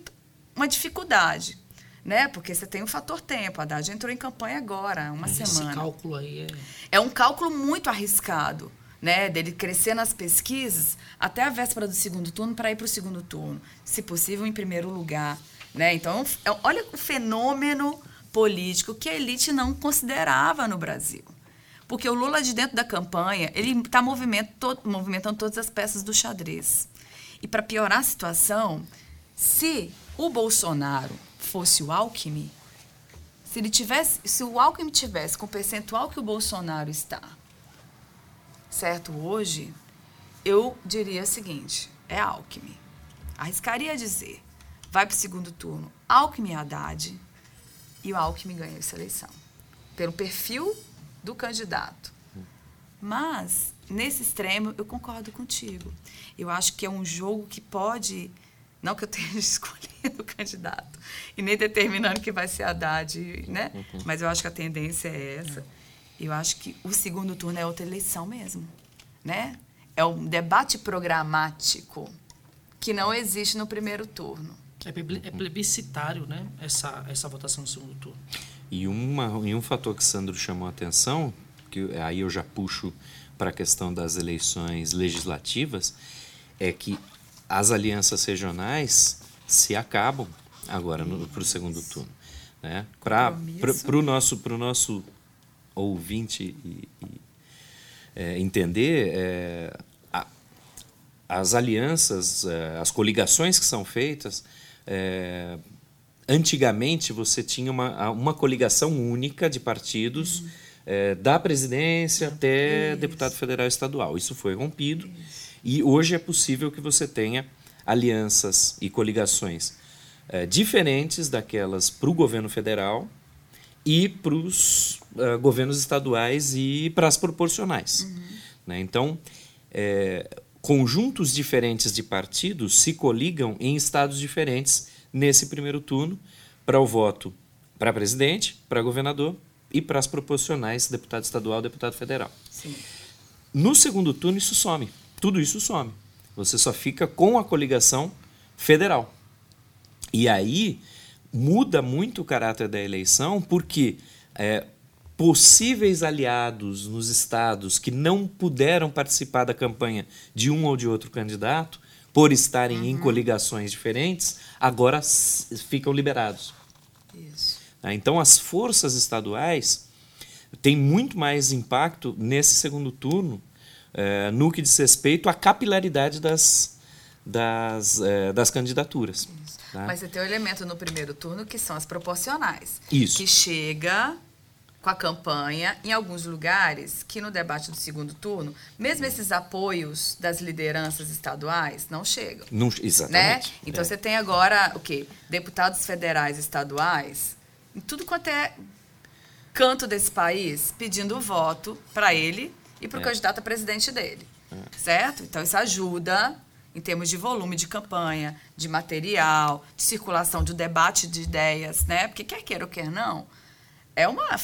uma dificuldade, né? Porque você tem o fator tempo. A Haddad entrou em campanha agora, uma Esse semana. Esse cálculo aí é... É um cálculo muito arriscado, né? Dele crescer nas pesquisas até a véspera do segundo turno para ir para o segundo turno. Se possível, em primeiro lugar. Né? Então, é olha o fenômeno político que a elite não considerava no Brasil. Porque o Lula, de dentro da campanha, ele está movimentando todas as peças do xadrez. E para piorar a situação, se o Bolsonaro fosse o Alckmin, se ele tivesse, se o Alckmin tivesse com o percentual que o Bolsonaro está, certo hoje, eu diria o seguinte: é Alckmin. Arriscaria dizer, vai para o segundo turno, Alckmin e Haddad, e o Alckmin ganhou essa eleição. Pelo perfil do candidato. Mas, nesse extremo, eu concordo contigo. Eu acho que é um jogo que pode. Não que eu tenha escolhido o candidato e nem determinando que vai ser Haddad, né? Uhum. Mas eu acho que a tendência é essa. Eu acho que o segundo turno é outra eleição mesmo, né? É um debate programático que não existe no primeiro turno. É, é plebiscitário, né? Essa, essa votação no segundo turno. E, uma, e um fator que Sandro chamou a atenção, que aí eu já puxo para a questão das eleições legislativas, é que as alianças regionais se acabam agora para o segundo turno. Né? Para o nosso, nosso ouvinte e, e, é, entender, é, a, as alianças, é, as coligações que são feitas, é, antigamente você tinha uma, uma coligação única de partidos, uhum. é, da presidência até Isso. deputado federal e estadual. Isso foi rompido. Isso. E hoje é possível que você tenha alianças e coligações é, diferentes daquelas para o governo federal e para os uh, governos estaduais e para as proporcionais. Uhum. Né? Então, é, conjuntos diferentes de partidos se coligam em estados diferentes nesse primeiro turno para o voto para presidente, para governador e para as proporcionais, deputado estadual, deputado federal. Sim. No segundo turno, isso some. Tudo isso some. Você só fica com a coligação federal. E aí muda muito o caráter da eleição, porque é, possíveis aliados nos estados que não puderam participar da campanha de um ou de outro candidato, por estarem uhum. em coligações diferentes, agora ficam liberados. Isso. Tá? Então, as forças estaduais têm muito mais impacto nesse segundo turno é, no que diz respeito à capilaridade das, das, é, das candidaturas. Tá? Mas você tem um elemento no primeiro turno que são as proporcionais. Isso. Que chega com a campanha em alguns lugares que no debate do segundo turno, mesmo esses apoios das lideranças estaduais não chegam. Não, exatamente. Né? Então é. você tem agora o quê? Deputados federais estaduais em tudo quanto é canto desse país pedindo voto para ele e para o é. candidato a presidente dele. É. Certo? Então isso ajuda em termos de volume de campanha, de material, de circulação, de debate de ideias, né? Porque quer queira ou quer não, é uma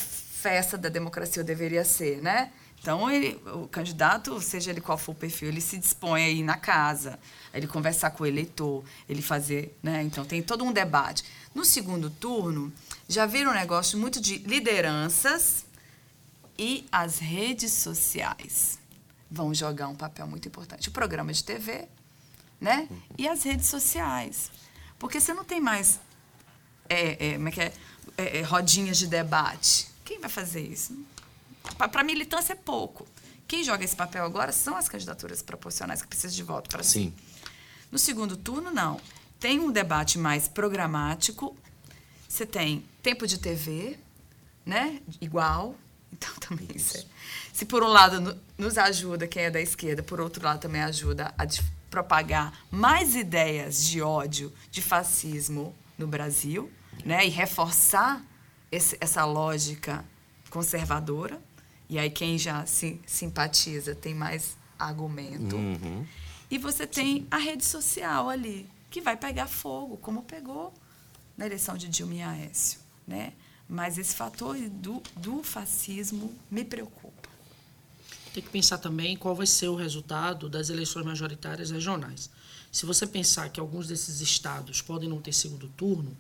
festa da democracia, deveria ser, né? Então, ele, o candidato, seja ele qual for o perfil, ele se dispõe a ir na casa, ele conversar com o eleitor, ele fazer, né? Então, tem todo um debate. No segundo turno, já vira um negócio muito de lideranças e as redes sociais vão jogar um papel muito importante. O programa de TV, né? E as redes sociais. Porque você não tem mais é, é, como é que é? É, é rodinhas de debate. Quem vai fazer isso? Para a militância é pouco. Quem joga esse papel agora são as candidaturas proporcionais que precisam de voto para Sim. No segundo turno, não. Tem um debate mais programático. Você tem tempo de TV, né? Igual. Então, também isso. É. Se por um lado nos ajuda quem é da esquerda, por outro lado também ajuda a propagar mais ideias de ódio, de fascismo no Brasil, né? E reforçar esse, essa lógica conservadora. E aí quem já se simpatiza tem mais argumento. Uhum. E você tem a rede social ali, que vai pegar fogo, como pegou na eleição de Dilma e Aécio. Né? Mas esse fator do, do fascismo me preocupa. Tem que pensar também qual vai ser o resultado das eleições majoritárias regionais. Se você pensar que alguns desses estados podem não ter segundo turno,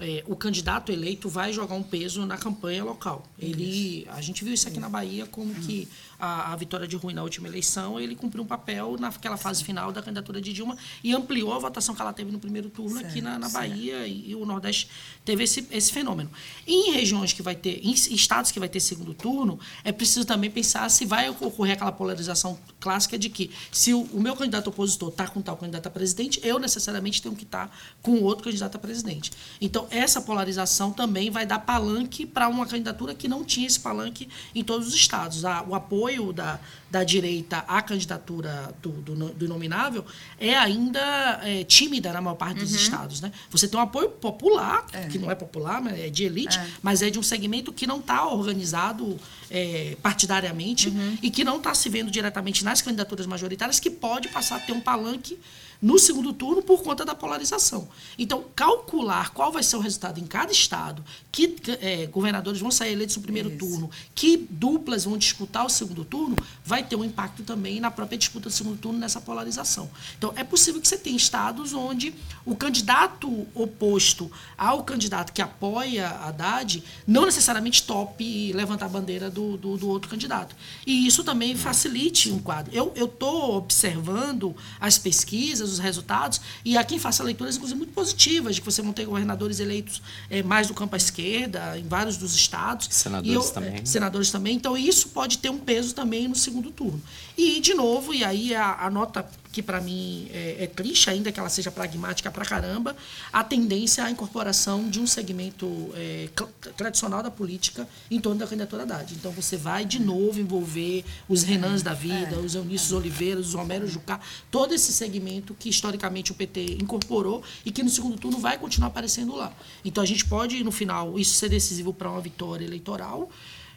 é, o candidato eleito vai jogar um peso na campanha local. Ele, a gente viu isso aqui na Bahia, como que a, a, vitória de Rui na última eleição, ele cumpriu um papel naquela fase final da candidatura de Dilma e ampliou a votação que ela teve no primeiro turno certo, aqui na, na Bahia e, e, o Nordeste teve esse, esse fenômeno. em regiões que vai ter, em estados que vai ter segundo turno, é preciso também pensar se vai ocorrer aquela polarização clássica de que se o, o meu candidato opositor está com tal candidato a presidente, eu necessariamente tenho que estar tá com outro candidato a presidente. Então, essa polarização também vai dar palanque para uma candidatura que não tinha esse palanque em todos os estados. O apoio da, da direita à candidatura do, do, do inominável é ainda é, tímida na maior parte dos uhum. estados. Né? Você tem um apoio popular, é. que não é popular, mas é de elite, é. mas é de um segmento que não está organizado é, partidariamente uhum. e que não está se vendo diretamente nas candidaturas majoritárias, que pode passar a ter um palanque no segundo turno por conta da polarização. Então, calcular qual vai ser o resultado em cada estado, que é, governadores vão sair eleitos no primeiro Isso. turno, que duplas vão disputar o segundo turno, vai ter um impacto também na própria disputa do segundo turno nessa polarização. Então, é possível que você tenha estados onde o candidato oposto ao candidato que apoia a Haddad não necessariamente tope levantar a bandeira do, do, do outro candidato. E isso também facilite um quadro. Eu estou observando as pesquisas, os resultados, e há quem faça leituras, inclusive, muito positivas, de que você vão ter governadores eleitos é, mais do campo à esquerda, em vários dos estados. Senadores eu, também. É, senadores também. Então, isso pode ter um peso também no segundo turno. E, de novo, e aí a, a nota que para mim é, é, triste, ainda que ela seja pragmática pra caramba, a tendência à incorporação de um segmento é, tradicional da política em torno da candidatura Haddad. Então você vai de novo envolver os Renans da vida, os Eunícios Oliveira, os Romero Jucá, todo esse segmento que historicamente o PT incorporou e que no segundo turno vai continuar aparecendo lá. Então a gente pode, no final, isso ser decisivo para uma vitória eleitoral,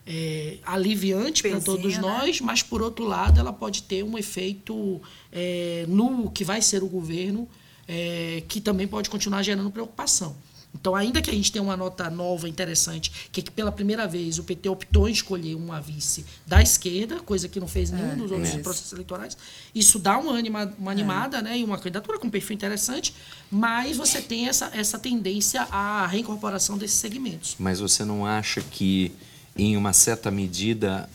é, aliviante para todos né? nós, mas por outro lado ela pode ter um efeito é, no que vai ser o governo é, que também pode continuar gerando preocupação. Então, ainda que a gente tenha uma nota nova interessante, que, é que pela primeira vez o PT optou em escolher uma vice da esquerda, coisa que não fez nenhum é, dos outros processos eleitorais, isso dá uma, anima, uma é. animada né, e uma candidatura com um perfil interessante, mas você tem essa, essa tendência à reincorporação desses segmentos. Mas você não acha que em uma certa medida,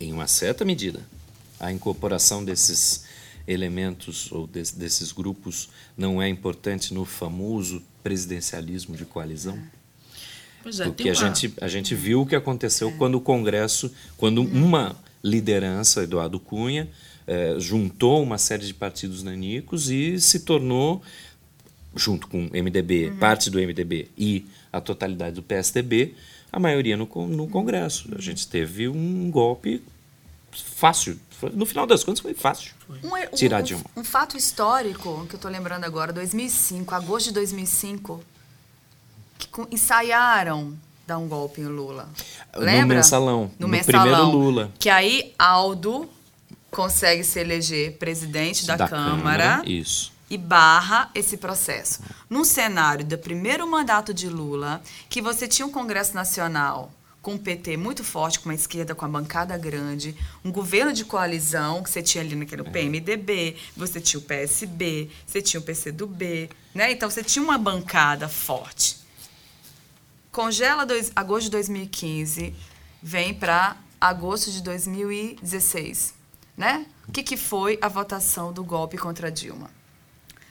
em uma certa medida, a incorporação desses elementos ou de, desses grupos não é importante no famoso presidencialismo de coalizão? Pois é, Porque uma... a, gente, a gente viu o que aconteceu é. quando o Congresso, quando uhum. uma liderança, Eduardo Cunha, eh, juntou uma série de partidos nanicos e se tornou, junto com o MDB, uhum. parte do MDB e a totalidade do PSDB, a maioria no, no Congresso. A gente teve um golpe fácil. No final das contas, foi fácil um, tirar um, Dilma. Um, um fato histórico que eu estou lembrando agora, 2005, agosto de 2005, que ensaiaram dar um golpe em Lula. Lembra? No mensalão. No, no mensalão, primeiro Lula. Que aí Aldo consegue se eleger presidente da, da Câmara. Câmara. Isso e barra esse processo. Num cenário do primeiro mandato de Lula, que você tinha um Congresso Nacional com um PT muito forte, com uma esquerda com a bancada grande, um governo de coalizão, que você tinha ali naquele é. PMDB, você tinha o PSB, você tinha o PCdoB, né? Então você tinha uma bancada forte. Congela dois, agosto de 2015, vem para agosto de 2016, né? O que, que foi a votação do golpe contra Dilma?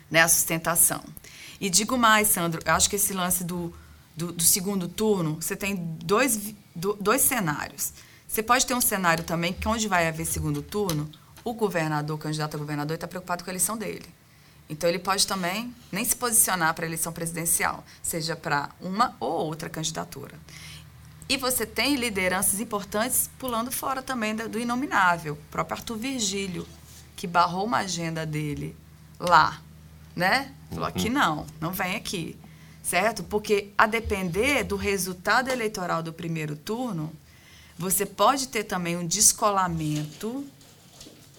Né, a sustentação. E digo mais, Sandro, eu acho que esse lance do, do, do segundo turno, você tem dois, do, dois cenários. Você pode ter um cenário também que onde vai haver segundo turno, o governador, o candidato a governador, está preocupado com a eleição dele. Então ele pode também nem se posicionar para a eleição presidencial, seja para uma ou outra candidatura. E você tem lideranças importantes pulando fora também do inominável. O próprio Arthur Virgílio, que barrou uma agenda dele lá né? Falou, aqui não, não vem aqui. Certo? Porque a depender do resultado eleitoral do primeiro turno, você pode ter também um descolamento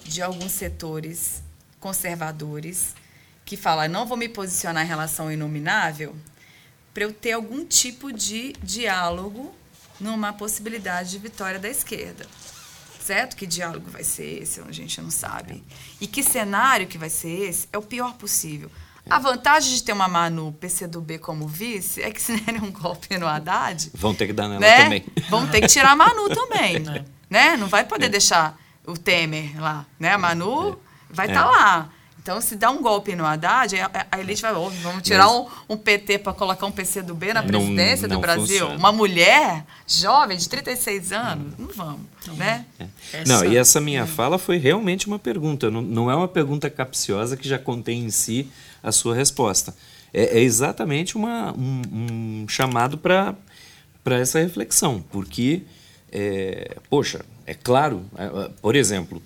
de alguns setores conservadores que falam, não vou me posicionar em relação ao inominável para eu ter algum tipo de diálogo numa possibilidade de vitória da esquerda. Certo? Que diálogo vai ser esse? A gente não sabe. E que cenário que vai ser esse? É o pior possível. A vantagem de ter uma Manu PCdoB como vice é que se derem um golpe no Haddad. Vão ter que dar nela né? também. Vão ter que tirar a Manu também. É. Né? Não vai poder é. deixar o Temer lá. Né? A Manu é. vai estar tá lá. Então, se dá um golpe no Haddad, a elite vai, oh, vamos tirar um, um, PT para colocar um PC do B na presidência não, não do Brasil. Funciona. Uma mulher jovem, de 36 anos, não vamos, né? É. Não, e essa minha é. fala foi realmente uma pergunta, não, não é uma pergunta capciosa que já contém em si a sua resposta. É, é exatamente uma, um, um chamado para essa reflexão, porque, é, poxa, é claro, é, por exemplo,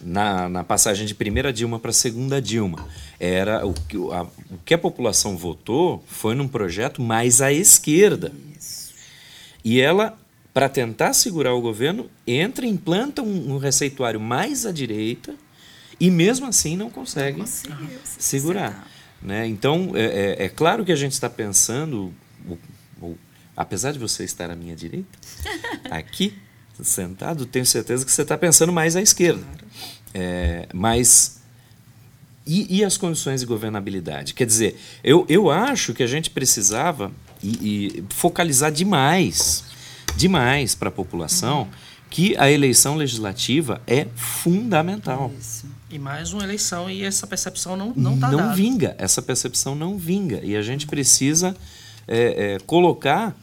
na, na passagem de primeira Dilma para segunda Dilma. Era o que, a, o que a população votou foi num projeto mais à esquerda. Isso. E ela, para tentar segurar o governo, entra e implanta um, um receituário mais à direita e mesmo assim não consegue segurar. Né? Então, é, é, é, claro que a gente está pensando, o, o, apesar de você estar à minha direita, aqui, sentado, tenho certeza que você está pensando mais à esquerda. Claro. É, mas. E, e, as condições de governabilidade? Quer dizer, eu, eu acho que a gente precisava e, e focalizar demais, demais para a população uhum. que a eleição legislativa é fundamental. Isso. E mais uma eleição e essa percepção não não tá Não dada. vinga, essa percepção não vinga. E a gente precisa é, é, colocar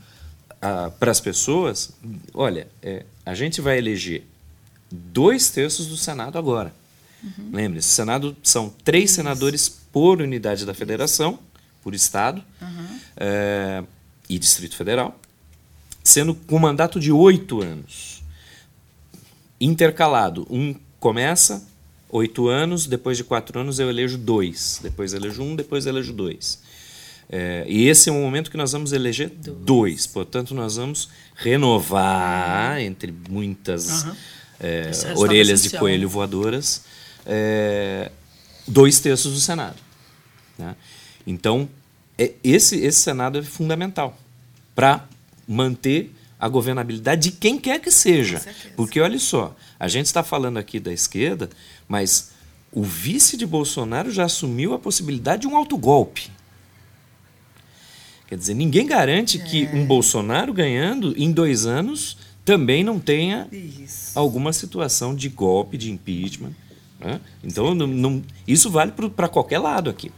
ah, para as pessoas, olha, é, a gente vai eleger dois terços do Senado agora. Uhum. Lembre-se, o Senado são três Isso. senadores por unidade da federação, por estado uhum. é, e Distrito Federal, sendo com mandato de oito anos. Intercalado. Um começa, oito anos, depois de quatro anos eu elejo dois, depois elejo um, depois elejo dois. É, e esse é o momento que nós vamos eleger dois. dois. Portanto, nós vamos renovar, entre muitas uhum. é, orelhas de coelho voadoras, é, dois terços do Senado. Né? Então, é, esse, esse Senado é fundamental para manter a governabilidade de quem quer que seja. Porque olha só, a gente está falando aqui da esquerda, mas o vice de Bolsonaro já assumiu a possibilidade de um autogolpe. Quer dizer, ninguém garante é. que um Bolsonaro ganhando em dois anos também não tenha isso. alguma situação de golpe, de impeachment. Né? Então, não, não, isso vale para qualquer lado aqui.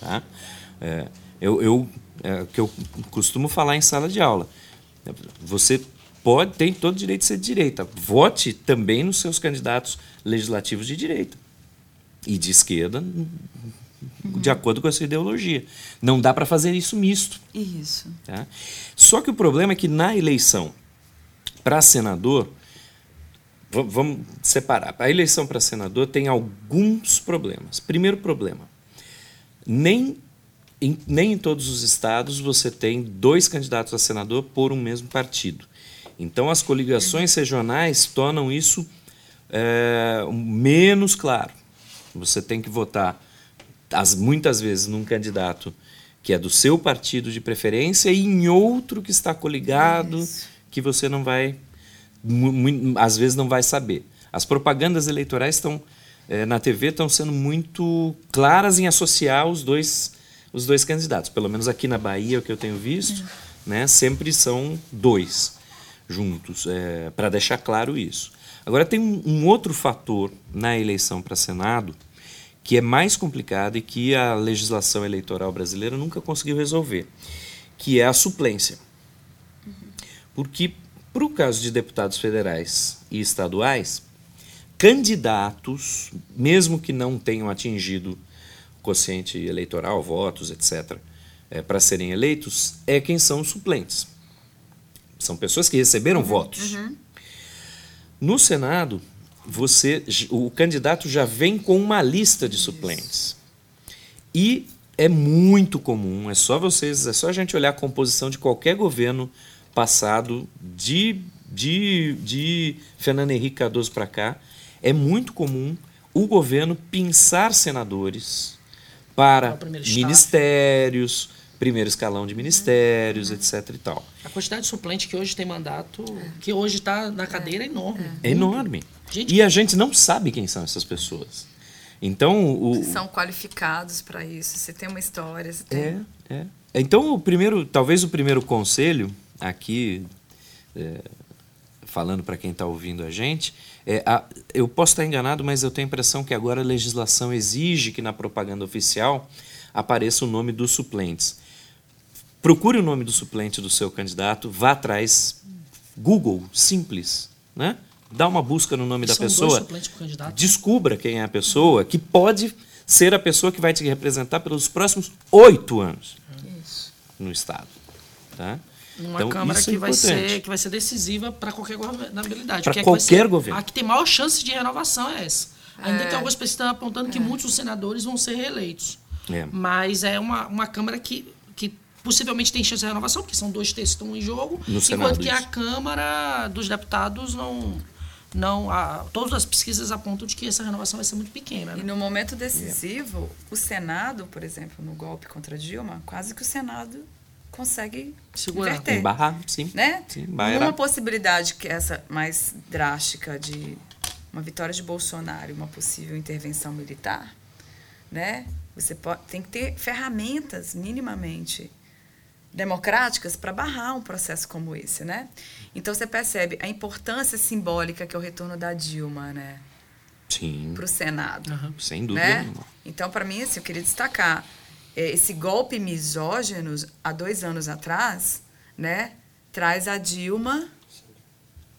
Tá? É, eu, eu, é, que eu costumo falar em sala de aula. Você pode, tem todo o direito de ser de direita. Vote também nos seus candidatos legislativos de direita. E de esquerda, de acordo com a sua ideologia. Não dá para fazer isso misto. Isso. Tá? Só que o problema é que na eleição para senador, vamos separar. A eleição para senador tem alguns problemas. Primeiro problema: nem em, nem em todos os estados você tem dois candidatos a senador por um mesmo partido. Então, as coligações regionais tornam isso é, menos claro. Você tem que votar, as, muitas vezes, num candidato que é do seu partido de preferência e em outro que está coligado, isso. que você não vai, às vezes, não vai saber. As propagandas eleitorais estão é, na TV estão sendo muito claras em associar os dois os dois candidatos. Pelo menos aqui na Bahia, o que eu tenho visto, né, sempre são dois juntos, é, para deixar claro isso. Agora, tem um, um outro fator na eleição para Senado que é mais complicado e que a legislação eleitoral brasileira nunca conseguiu resolver, que é a suplência. Porque, para o caso de deputados federais e estaduais, candidatos, mesmo que não tenham atingido quociente eleitoral, votos, etc., é, para serem eleitos, é quem são os suplentes. São pessoas que receberam uhum, votos. Uhum. No Senado, você, o candidato já vem com uma lista de suplentes. E é muito comum, é só vocês, é só a gente olhar a composição de qualquer governo passado, de, de, de Fernando Henrique Cardoso para cá, é muito comum o governo pensar senadores para ministérios, primeiro escalão de ministérios, uhum. etc. e tal. A quantidade de suplente que hoje tem mandato, que hoje está na cadeira, é, enorme. É, enorme. Gente, e a gente não sabe quem são essas pessoas. Então, o... São qualificados para isso. Você tem uma história, você tem... É, é. Então, o primeiro, talvez o primeiro conselho aqui, é, falando para quem está ouvindo a gente, é, a, eu posso estar enganado, mas eu tenho a impressão que agora a legislação exige que na propaganda oficial apareça o nome dos suplentes. Procure o nome do suplente do seu candidato, vá atrás, Google, simples, né? Dá uma busca no nome São da pessoa, descubra quem é a pessoa, que pode ser a pessoa que vai te representar pelos próximos oito anos Isso. no Estado. Tá? Uma então, Câmara é que, é vai ser, que vai ser decisiva para qualquer governabilidade. Para qualquer ser, governo. A que tem maior chance de renovação é essa. Ainda é. que algumas pessoas estão apontando que é. muitos senadores vão ser reeleitos. É. Mas é uma, uma Câmara que, que possivelmente tem chance de renovação, porque são dois textos que estão em jogo, no enquanto Senado, que isso. a Câmara dos Deputados não. não a, todas as pesquisas apontam de que essa renovação vai ser muito pequena. Né? E no momento decisivo, o Senado, por exemplo, no golpe contra Dilma, quase que o Senado consegue Segurar. inverter. Embarrar, sim. Né? sim uma possibilidade que essa mais drástica de uma vitória de Bolsonaro e uma possível intervenção militar, né? Você pode, tem que ter ferramentas minimamente democráticas para barrar um processo como esse, né? Então você percebe a importância simbólica que é o retorno da Dilma, né? Sim. Para o Senado. Uhum. Sem dúvida. Né? Então, para mim, assim, eu queria destacar esse golpe misógino, há dois anos atrás, né, traz a Dilma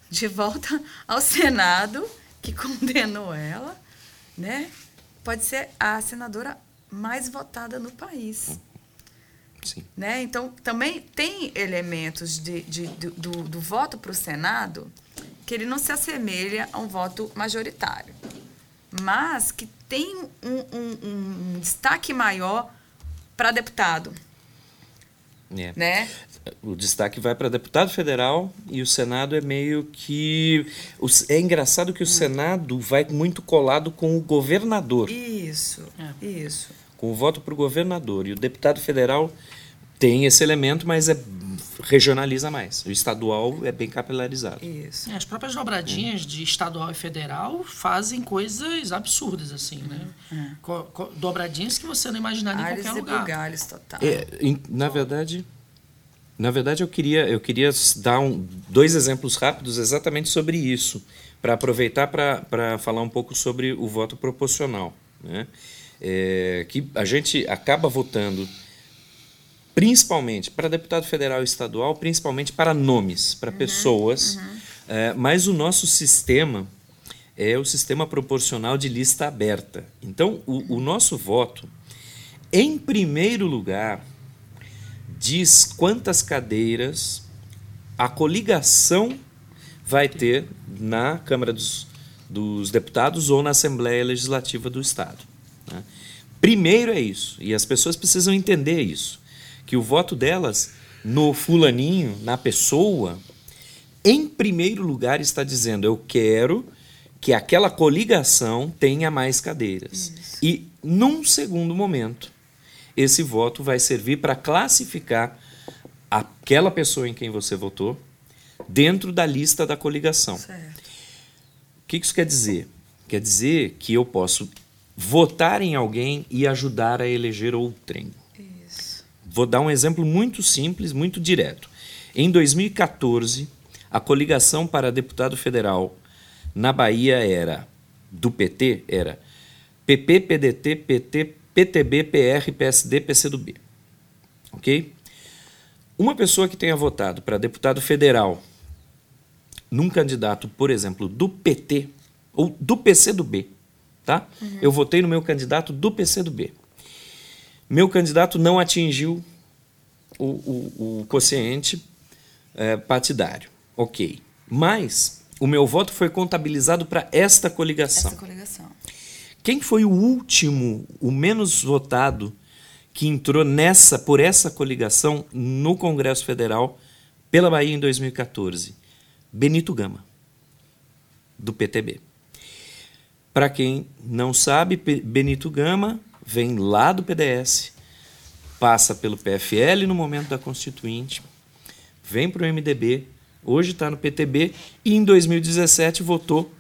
de volta ao Senado, que condenou ela, né, pode ser a senadora mais votada no país. Sim. Né? Então, também tem elementos de, de, do, do, do voto para o Senado que ele não se assemelha a um voto majoritário, mas que tem um, um, um destaque maior para deputado. É. Né? O destaque vai para deputado federal e o Senado é meio que. É engraçado que o Senado vai muito colado com o governador. Isso, é. isso. Com o voto para o governador. E o deputado federal tem esse elemento, mas é regionaliza mais. O estadual é bem capilarizado. Isso. É, as próprias dobradinhas de estadual e federal fazem coisas absurdas, assim, né? É. Co dobradinhas que você não imaginaria em qualquer lugar. Bugalhos, total. É, na verdade, na verdade eu queria, eu queria dar um, dois exemplos rápidos exatamente sobre isso, para aproveitar para falar um pouco sobre o voto proporcional. Né? É, que a gente acaba votando principalmente para deputado federal e estadual, principalmente para nomes, para uhum, pessoas. Uhum. É, mas o nosso sistema é o sistema proporcional de lista aberta. Então, o, o nosso voto, em primeiro lugar, diz quantas cadeiras a coligação vai ter na Câmara dos, dos Deputados ou na Assembleia Legislativa do Estado. Né? Primeiro é isso, e as pessoas precisam entender isso que o voto delas no fulaninho, na pessoa, em primeiro lugar está dizendo: eu quero que aquela coligação tenha mais cadeiras. Isso. E, num segundo momento, esse voto vai servir para classificar aquela pessoa em quem você votou dentro da lista da coligação. Certo. O que isso quer dizer? Quer dizer que eu posso votar em alguém e ajudar a eleger outrem. Vou dar um exemplo muito simples, muito direto. Em 2014, a coligação para deputado federal na Bahia era do PT era PP, PDT, PT, PTB, PR, PSD, PCdoB. OK? Uma pessoa que tenha votado para deputado federal num candidato, por exemplo, do PT ou do PCdoB, tá? Uhum. Eu votei no meu candidato do PCdoB. Meu candidato não atingiu o, o, o quociente é, partidário. Ok. Mas o meu voto foi contabilizado para esta coligação. Esta coligação. Quem foi o último, o menos votado, que entrou nessa por essa coligação no Congresso Federal pela Bahia em 2014? Benito Gama, do PTB. Para quem não sabe, Benito Gama vem lá do PDS, passa pelo PFL no momento da Constituinte, vem para o MDB, hoje está no PTB e em 2017 votou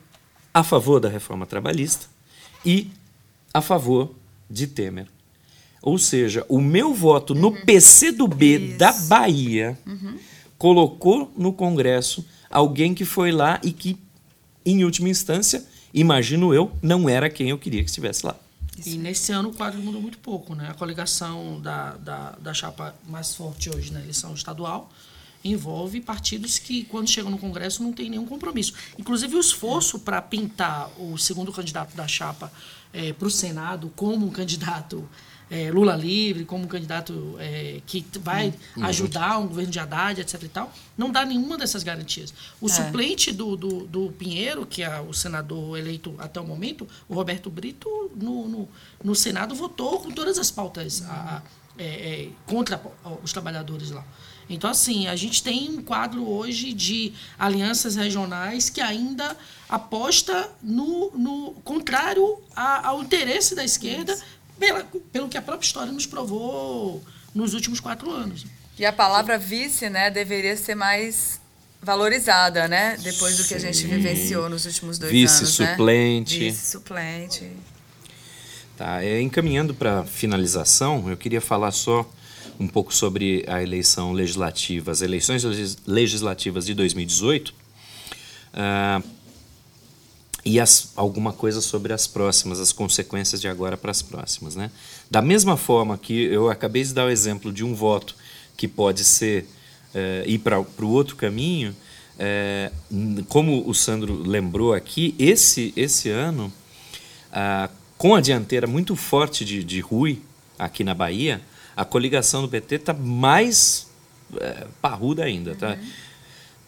a favor da reforma trabalhista e a favor de Temer. Ou seja, o meu voto no uhum. PCdoB Isso. da Bahia uhum. colocou no Congresso alguém que foi lá e que, em última instância, imagino eu, não era quem eu queria que estivesse lá. Isso. E nesse ano o quadro mudou muito pouco. Né? A coligação da, da, da chapa mais forte hoje na eleição estadual envolve partidos que, quando chegam no Congresso, não tem nenhum compromisso. Inclusive, o esforço para pintar o segundo candidato da chapa é, para o Senado como um candidato é, Lula livre, como um candidato é, que vai uhum. ajudar um governo de Haddad, etc. e tal, não dá nenhuma dessas garantias. O é. suplente do, do, do, Pinheiro, que é o senador eleito até o momento, o Roberto Brito, no, no, no Senado votou com todas as pautas a, é, é, contra os trabalhadores lá. Então, assim, a gente tem um quadro hoje de alianças regionais que ainda aposta no, no contrário a, ao interesse da esquerda, pela, pelo que a própria história nos provou nos últimos quatro anos. E a palavra vice, né, deveria ser mais valorizada, né? Depois do que a gente vivenciou nos últimos dois vice anos. Suplente. Né? Vice suplente. Tá, é, encaminhando para finalização, eu queria falar só um pouco sobre a eleição legislativa, as eleições legislativas de 2018. Uh, e as, alguma coisa sobre as próximas, as consequências de agora para as próximas. Né? Da mesma forma que eu acabei de dar o exemplo de um voto que pode ser é, ir para o outro caminho, é, como o Sandro lembrou aqui, esse, esse ano ah, com a dianteira muito forte de, de Rui, aqui na Bahia, a coligação do PT está mais é, parruda ainda. Tá?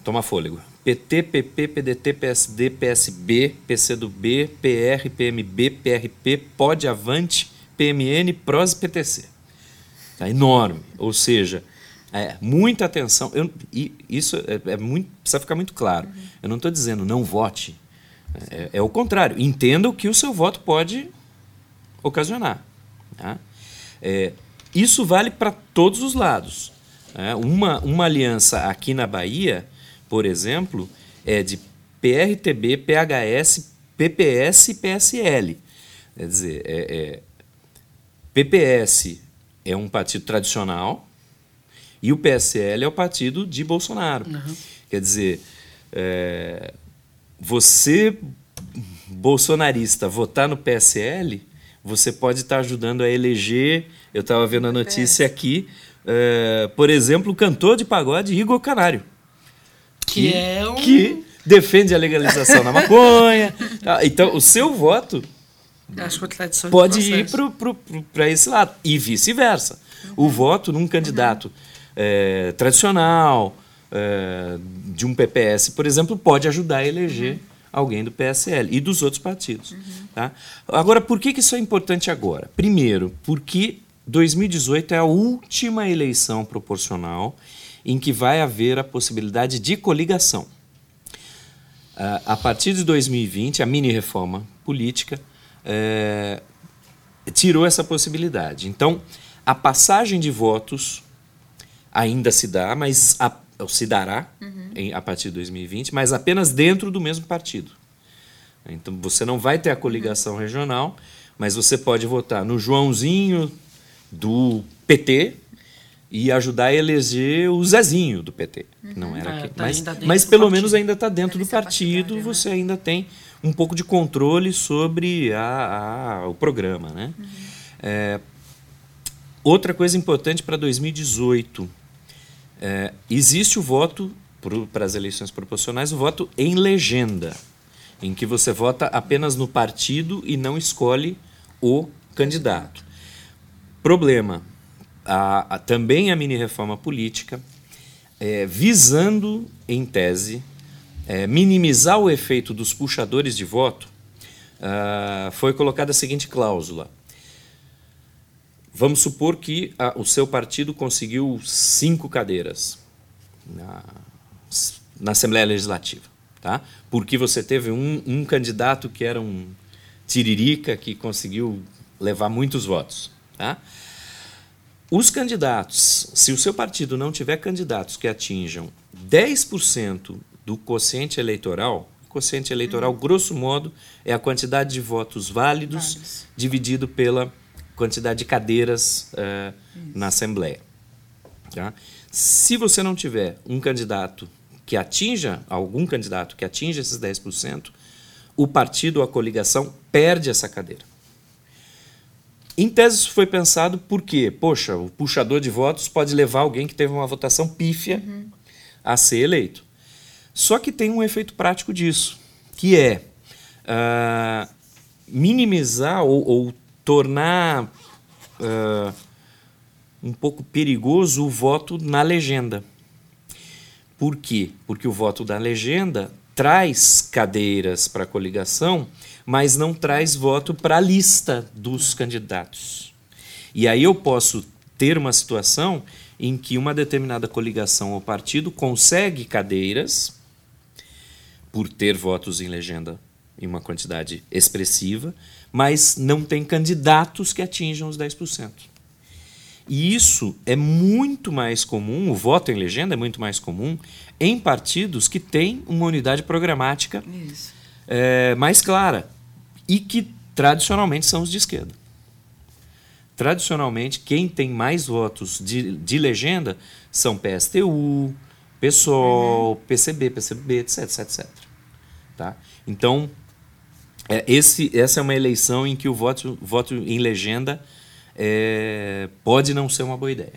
Toma fôlego. PT, PP, PDT, PSD, PSB, PCdoB, PR, PMB, PRP, POD, Avante, PMN, PROS e PTC. Tá enorme. Ou seja, é, muita atenção. Eu, e isso é, é, muito, precisa ficar muito claro. Eu não estou dizendo não vote. É, é, o contrário. Entenda o que o seu voto pode ocasionar. Tá? É, isso vale para todos os lados. É, uma, uma aliança aqui na Bahia, por exemplo, é de PRTB, PHS, PPS e PSL. Quer dizer, é, é, PPS é um partido tradicional e o PSL é o partido de Bolsonaro. Uhum. Quer dizer, é, você, bolsonarista, votar no PSL, você pode estar ajudando a eleger. Eu estava vendo a notícia aqui é, por exemplo, o cantor de pagode Igor Canário. Que, que é um... Que defende a legalização da maconha. Tá? Então, o seu voto pode ir para esse lado. E vice-versa. Uhum. O voto num candidato uhum. é, tradicional, é, de um PPS, por exemplo, pode ajudar a eleger uhum. alguém do PSL e dos outros partidos. Uhum. Tá? Agora, por que, que isso é importante agora? Primeiro, porque 2018 é a última eleição proporcional em que vai haver a possibilidade de coligação. Ah, a partir de 2020, a mini-reforma política é, tirou essa possibilidade. Então, a passagem de votos ainda se dá, mas a, se dará uhum. em, a partir de 2020, mas apenas dentro do mesmo partido. Então, você não vai ter a coligação uhum. regional, mas você pode votar no Joãozinho do PT e ajudar a eleger o Zezinho do PT. Uhum. Não era é, tá mas, mas pelo menos ainda está dentro do partido, você né? ainda tem um pouco de controle sobre a, a o programa. Né? Uhum. É, outra coisa importante para 2018. É, existe o voto para as eleições proporcionais, o voto em legenda, em que você vota apenas no partido e não escolhe o candidato. Problema. A, a, também a mini-reforma política, é, visando, em tese, é, minimizar o efeito dos puxadores de voto, uh, foi colocada a seguinte cláusula. Vamos supor que a, o seu partido conseguiu cinco cadeiras na, na Assembleia Legislativa, tá? porque você teve um, um candidato que era um tiririca que conseguiu levar muitos votos. Tá? Os candidatos, se o seu partido não tiver candidatos que atinjam 10% do quociente eleitoral, quociente eleitoral, uhum. grosso modo, é a quantidade de votos válidos, válidos. dividido pela quantidade de cadeiras uh, na Assembleia. Tá? Se você não tiver um candidato que atinja, algum candidato que atinja esses 10%, o partido ou a coligação perde essa cadeira. Em tese, isso foi pensado porque, poxa, o puxador de votos pode levar alguém que teve uma votação pífia uhum. a ser eleito. Só que tem um efeito prático disso, que é uh, minimizar ou, ou tornar uh, um pouco perigoso o voto na legenda. Por quê? Porque o voto da legenda traz cadeiras para a coligação mas não traz voto para a lista dos candidatos. E aí eu posso ter uma situação em que uma determinada coligação ou partido consegue cadeiras por ter votos em legenda em uma quantidade expressiva, mas não tem candidatos que atinjam os 10%. E isso é muito mais comum, o voto em legenda é muito mais comum em partidos que têm uma unidade programática é, mais clara e que tradicionalmente são os de esquerda. Tradicionalmente, quem tem mais votos de, de legenda são PSTU, PSOL, uhum. PCB, PCB, etc, etc, etc. Tá? Então, é, esse, essa é uma eleição em que o voto, voto em legenda é, pode não ser uma boa ideia.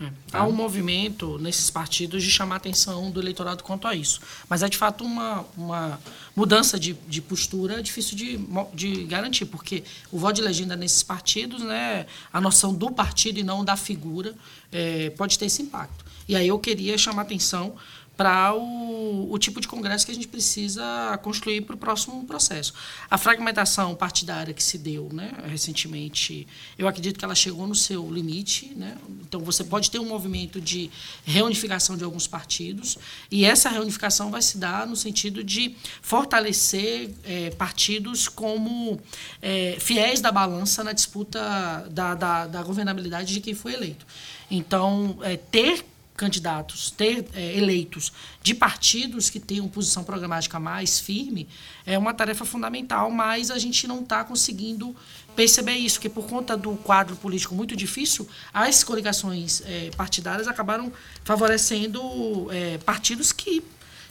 É. Há um movimento nesses partidos de chamar a atenção do eleitorado quanto a isso. Mas é de fato uma, uma mudança de, de postura difícil de, de garantir, porque o voto de legenda nesses partidos, né, a noção do partido e não da figura, é, pode ter esse impacto. E aí eu queria chamar a atenção para o, o, tipo de congresso que a gente precisa construir para o próximo processo. A fragmentação partidária que se deu né, recentemente, eu acredito que ela chegou no seu limite. Né? Então, você pode ter um movimento de reunificação de alguns partidos, e essa reunificação vai se dar no sentido de fortalecer é, partidos como é, fiéis da balança na disputa da, da, da governabilidade de quem foi eleito. Então, é, ter candidatos, ter é, eleitos de partidos que tenham posição programática mais firme é uma tarefa fundamental, mas a gente não está conseguindo perceber isso, que por conta do quadro político muito difícil, as coligações é, partidárias acabaram favorecendo é, partidos que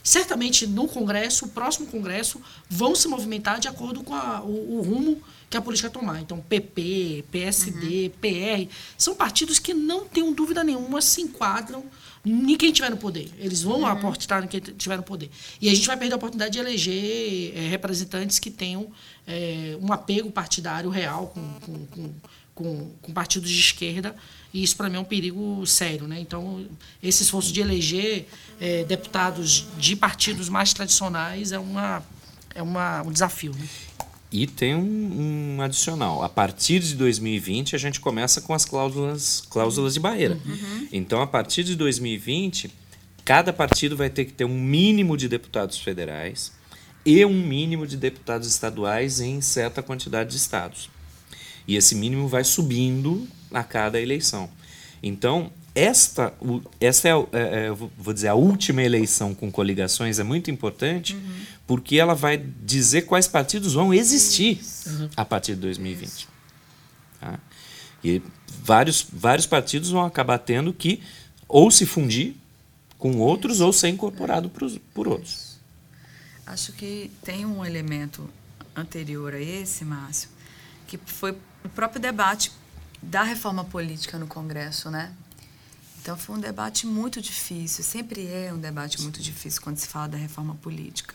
certamente no Congresso, o próximo Congresso, vão se movimentar de acordo com a, o, o rumo que a política tomar. Então, PP, PSD, uhum. PR, são partidos que não tenham dúvida nenhuma se enquadram em quem tiver no poder. Eles vão uhum. aportar em quem tiver no poder. E a gente vai perder a oportunidade de eleger é, representantes que tenham é, um apego partidário real com, com, com, com, com partidos de esquerda. E isso, para mim, é um perigo sério. Né? Então, esse esforço de eleger é, deputados de partidos mais tradicionais é, uma, é uma, um desafio. Né? E tem um, um, adicional. A partir de 2020, a gente começa com as cláusulas, cláusulas de barreira. Uhum. Então, a partir de 2020, cada partido vai ter que ter um mínimo de deputados federais e um mínimo de deputados estaduais em certa quantidade de estados. E esse mínimo vai subindo a cada eleição. Então, esta, esta é, é, é vou dizer, a última eleição com coligações é muito importante uhum. porque ela vai dizer quais partidos vão existir uhum. a partir de 2020. Tá? E vários, vários partidos vão acabar tendo que ou se fundir com outros ou ser incorporado por, por outros. Acho que tem um elemento anterior a esse, Márcio, que foi o próprio debate da reforma política no Congresso, né? Então foi um debate muito difícil, sempre é um debate muito difícil quando se fala da reforma política.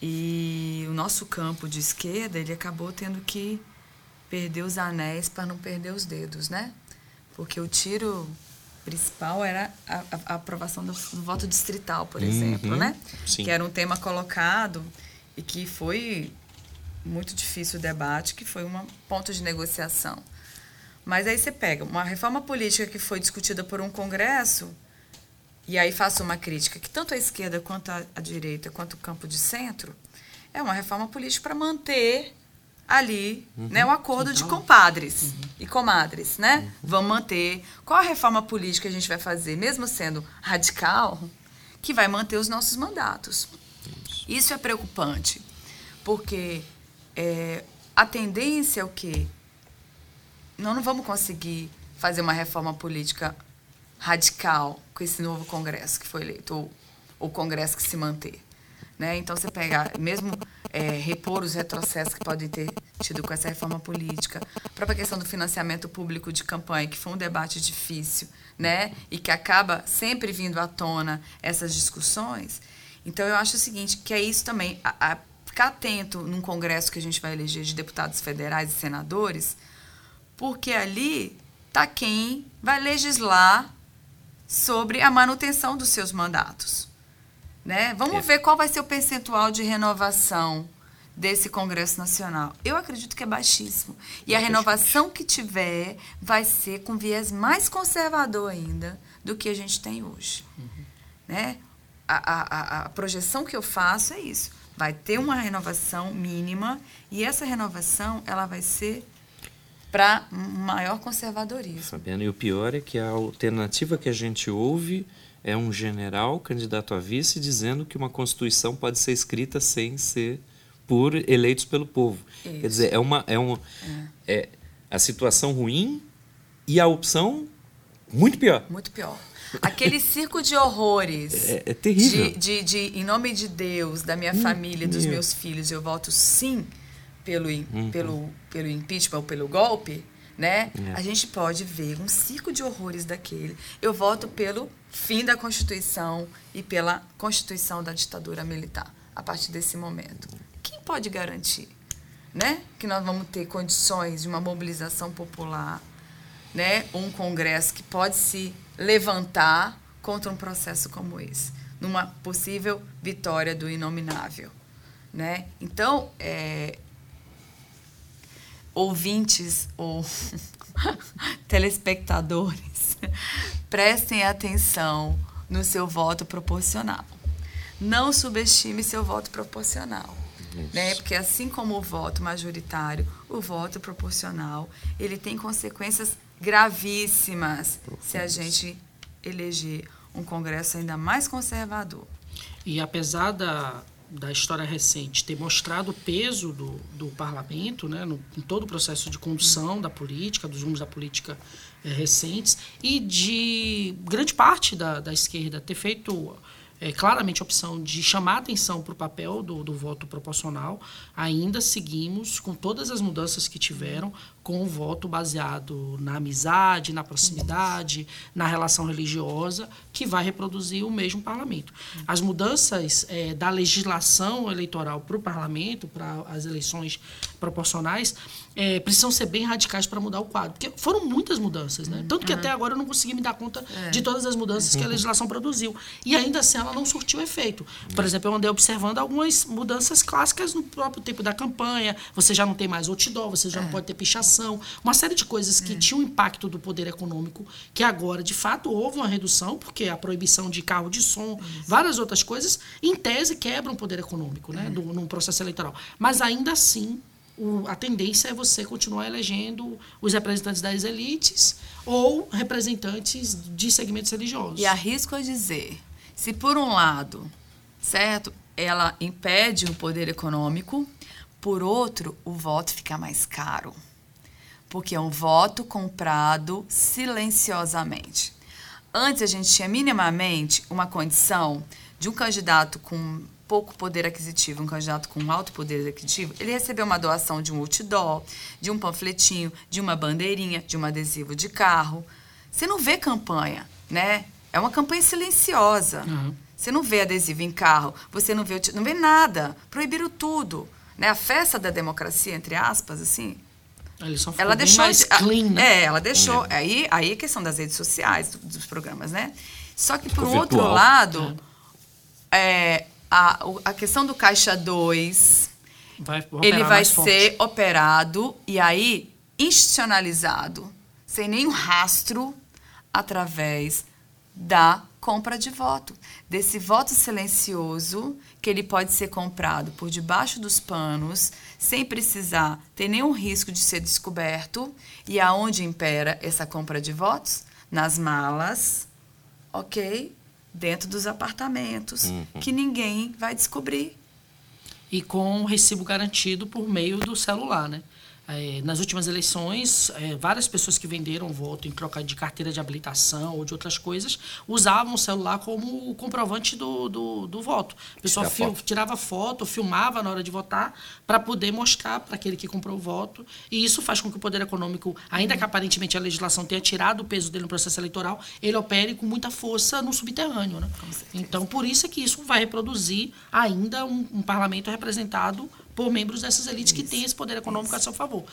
E o nosso campo de esquerda, ele acabou tendo que perder os anéis para não perder os dedos, né? Porque o tiro principal era a, a aprovação do, do, voto distrital, por uhum, exemplo, né? Sim. Que era um tema colocado e que foi muito difícil o debate, que foi um ponto de negociação. Mas aí você pega uma reforma política que foi discutida por um Congresso, e aí faço uma crítica, que tanto a esquerda quanto a, direita, quanto o campo de centro, é uma reforma política para manter ali uhum. né, o acordo de compadres uhum. e comadres. Né? Uhum. Vamos manter. Qual a reforma política que a gente vai fazer, mesmo sendo radical, que vai manter os nossos mandatos? Isso é preocupante, porque é, a tendência é o quê? Nós não vamos conseguir fazer uma reforma política radical com esse novo Congresso que foi eleito, ou o Congresso que se manter. Né? Então, você pega, mesmo é, repor os retrocessos que podem ter tido com essa reforma política, a própria questão do financiamento público de campanha, que foi um debate difícil, né? e que acaba sempre vindo à tona essas discussões. Então, eu acho o seguinte, que é isso também, a, a ficar atento num congresso que a gente vai eleger de deputados federais e senadores, porque ali está quem vai legislar sobre a manutenção dos seus mandatos. Né? Vamos é. ver qual vai ser o percentual de renovação desse Congresso Nacional. Eu acredito que é baixíssimo. E a renovação que tiver vai ser com viés mais conservador ainda do que a gente tem hoje. Uhum. Né? A, a, a projeção que eu faço é isso. Vai ter uma renovação mínima e essa renovação ela vai ser para maior conservadorismo. Fabiana, e o pior é que a alternativa que a gente ouve é um general candidato a vice dizendo que uma constituição pode ser escrita sem ser por eleitos pelo povo. Isso. Quer dizer, é uma é uma é. é a situação ruim e a opção muito pior. Muito pior. Aquele circo de horrores. É, é terrível. De, de, de, em nome de Deus, da minha hum, família, dos meus filhos, eu voto sim pelo, uhum. pelo, pelo impeachment ou pelo golpe, né? É. A gente pode ver um circo de horrores daquele. Eu voto pelo fim da Constituição e pela Constituição da ditadura militar a partir desse momento. Quem pode garantir, né, que nós vamos ter condições de uma mobilização popular, né, um congresso que pode se levantar contra um processo como esse, numa possível vitória do inominável, né? Então, é, ouvintes ou telespectadores, prestem atenção no seu voto proporcional. Não subestime seu voto proporcional. Né? Porque assim como o voto majoritário, o voto proporcional, ele tem consequências gravíssimas se a gente eleger um Congresso ainda mais conservador. E apesar da, da história recente ter mostrado o peso do, do parlamento né, no, em todo o processo de condução da política, dos rumos da política é, recentes, e de grande parte da, da esquerda ter feito é, claramente a opção de chamar atenção para o papel do, do voto proporcional, ainda seguimos com todas as mudanças que tiveram, com o voto baseado na amizade, na proximidade, na relação religiosa, que vai reproduzir o mesmo parlamento. As mudanças é, da legislação eleitoral para o parlamento, para as eleições proporcionais, é, precisam ser bem radicais para mudar o quadro. Porque foram muitas mudanças, né? Tanto que uhum. até agora eu não consegui me dar conta é. de todas as mudanças que a legislação produziu. E ainda assim ela não surtiu efeito. Por exemplo, eu andei observando algumas mudanças clássicas no próprio tempo da campanha. Você já não tem mais outdoor, você já não é. pode ter pichação uma série de coisas que é. tinham impacto do poder econômico, que agora, de fato, houve uma redução, porque a proibição de carro de som, Isso. várias outras coisas, em tese quebram o poder econômico, né, é. do, num processo eleitoral. Mas ainda assim, o, a tendência é você continuar elegendo os representantes das elites ou representantes de segmentos religiosos. E arrisco a dizer, se por um lado, certo, ela impede o poder econômico, por outro, o voto fica mais caro porque é um voto comprado silenciosamente. Antes a gente tinha minimamente uma condição de um candidato com pouco poder aquisitivo, um candidato com alto poder aquisitivo, ele recebeu uma doação de um outdoor, de um panfletinho, de uma bandeirinha, de um adesivo de carro. Você não vê campanha, né? É uma campanha silenciosa. Uhum. Você não vê adesivo em carro, você não vê, não vê nada. Proibiram tudo. Né? A festa da democracia, entre aspas, assim, ela deixou mais clean, né? É, ela deixou. É. Aí, aí a questão das redes sociais, do, dos programas, né? Só que, por um outro lado, é. é a, a questão do Caixa 2, vai ele vai ser forte. operado e aí institucionalizado, sem nenhum rastro, através da compra de voto. Desse voto silencioso, que ele pode ser comprado por debaixo dos panos, sem precisar ter nenhum risco de ser descoberto. E aonde impera essa compra de votos? Nas malas, ok? Dentro dos apartamentos, uhum. que ninguém vai descobrir. E com recibo garantido por meio do celular, né? É, nas últimas eleições, é, várias pessoas que venderam voto em troca de carteira de habilitação ou de outras coisas usavam o celular como comprovante do, do, do voto. A pessoa fil, foto. tirava foto, filmava na hora de votar para poder mostrar para aquele que comprou o voto. E isso faz com que o poder econômico, ainda que aparentemente a legislação tenha tirado o peso dele no processo eleitoral, ele opere com muita força no subterrâneo. Né? Então, por isso é que isso vai reproduzir ainda um, um parlamento representado por membros dessas elites Isso. que têm esse poder econômico Isso. a seu favor.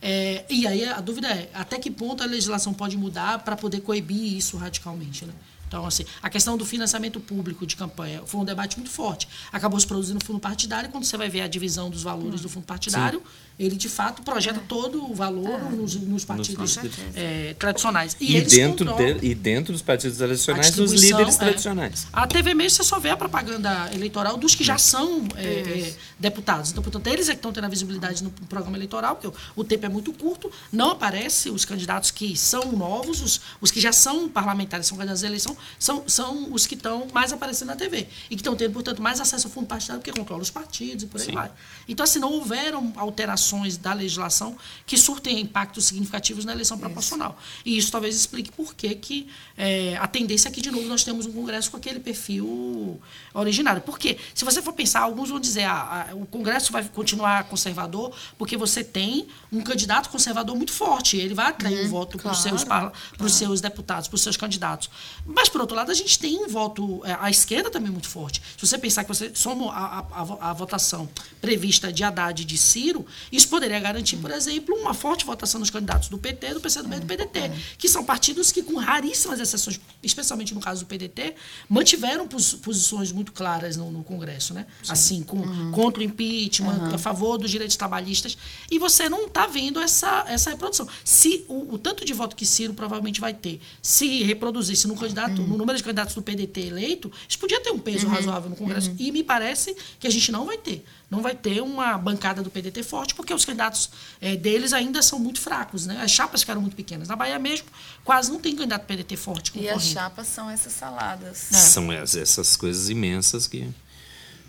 É, e aí a dúvida é até que ponto a legislação pode mudar para poder coibir isso radicalmente, né? Então, assim, a questão do financiamento público de campanha foi um debate muito forte. Acabou se produzindo fundo partidário, quando você vai ver a divisão dos valores do fundo partidário, Sim. ele de fato projeta é. todo o valor é. nos, nos, partidos é, tradicionais. E, e dentro de, e dentro dos partidos tradicionais, dos líderes é. tradicionais. A TV mesmo, você só vê a propaganda eleitoral dos que já são é, deputados. Então, portanto, eles é que estão tendo a visibilidade no programa eleitoral, porque o, o tempo é muito curto, não aparece os candidatos que são novos, os, os que já são parlamentares, são candidatos à eleição, são, são os que estão mais aparecendo na TV. E que estão tendo, portanto, mais acesso ao fundo partidário, porque controla os partidos e por aí Sim. vai. Então, assim, não houveram alterações da legislação que surtem impactos significativos na eleição proporcional. E isso talvez explique por que, que é, a tendência é que, de novo, nós temos um Congresso com aquele perfil originário. Porque, se você for pensar, alguns vão dizer ah, ah, o Congresso vai continuar conservador porque você tem um candidato conservador muito forte. Ele vai atrair um voto para os claro, seus, pros seus deputados, para os seus candidatos. Mas, por outro lado, a gente tem um voto, é, a esquerda também muito forte. Se você pensar que você soma a, a- a vo- a votação prevista de Haddad e de Ciro, isso poderia garantir, por exemplo, uma forte votação nos candidatos do PT, do PCdoB e do PDT, que são partidos que, com raríssimas exceções, especialmente no caso do PDT, mantiveram pos- posições muito claras no, no Congresso, né? Assim, com, contra o impeachment, a favor dos direitos trabalhistas, e você não está vendo essa, essa reprodução. Se o, o tanto de voto que Ciro provavelmente vai ter, se reproduzisse no candidato, no número de candidatos do PDT eleito, isso podia ter um peso razoável no Congresso. E me parece que a gente não vai ter. Não vai ter uma bancada do PDT forte, porque os candidatos eh, deles ainda são muito fracos, né? As chapas ficaram muito pequenas. Na Bahia mesmo, quase não tem candidato PDT forte E as chapas são essas saladas. São es- essas coisas imensas que,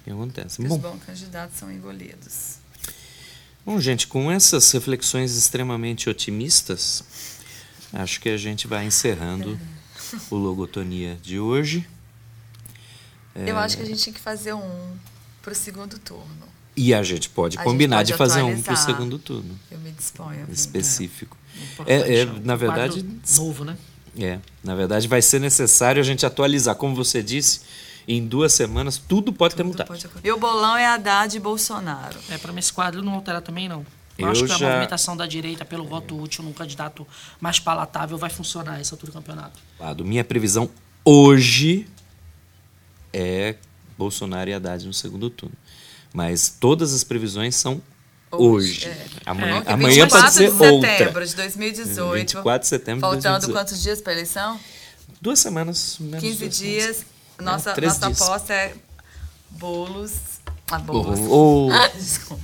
que acontecem. Bom, os bons candidatos são engolidos. bom, gente, com essas reflexões extremamente otimistas, acho que a gente vai encerrando o Logotonia de hoje. É. Eu acho que a gente tinha que fazer um pro segundo turno. E a gente pode A gente combinar pode de fazer um para o atualizar. segundo turno, Eu me disponho. específico. É, é, um na verdade, novo, né? É, na verdade vai ser necessário a gente atualizar. Como você disse, em duas semanas tudo pode ter Tudo mudado. pode acontecer. Meu bolão é Haddad e Bolsonaro. É, para mim esse quadro não alterar também, não. Eu, acho que a já- movimentação da direita pelo voto útil num candidato mais palatável vai funcionar essa altura do campeonato. Lado. Minha previsão hoje é Bolsonaro e Haddad no segundo turno. Mas todas as previsões são hoje. Hoje, é. Amanhã, É, amanhã 24 pode ser de setembro outra. de 2018. 24 de setembro de Faltando 2018. quantos dias para a eleição? Duas semanas. menos 15 duas dias. Nossa, três nossa dias. aposta é bolos. Ah, semanas. bolos. Oh, oh. Ah, Desculpa.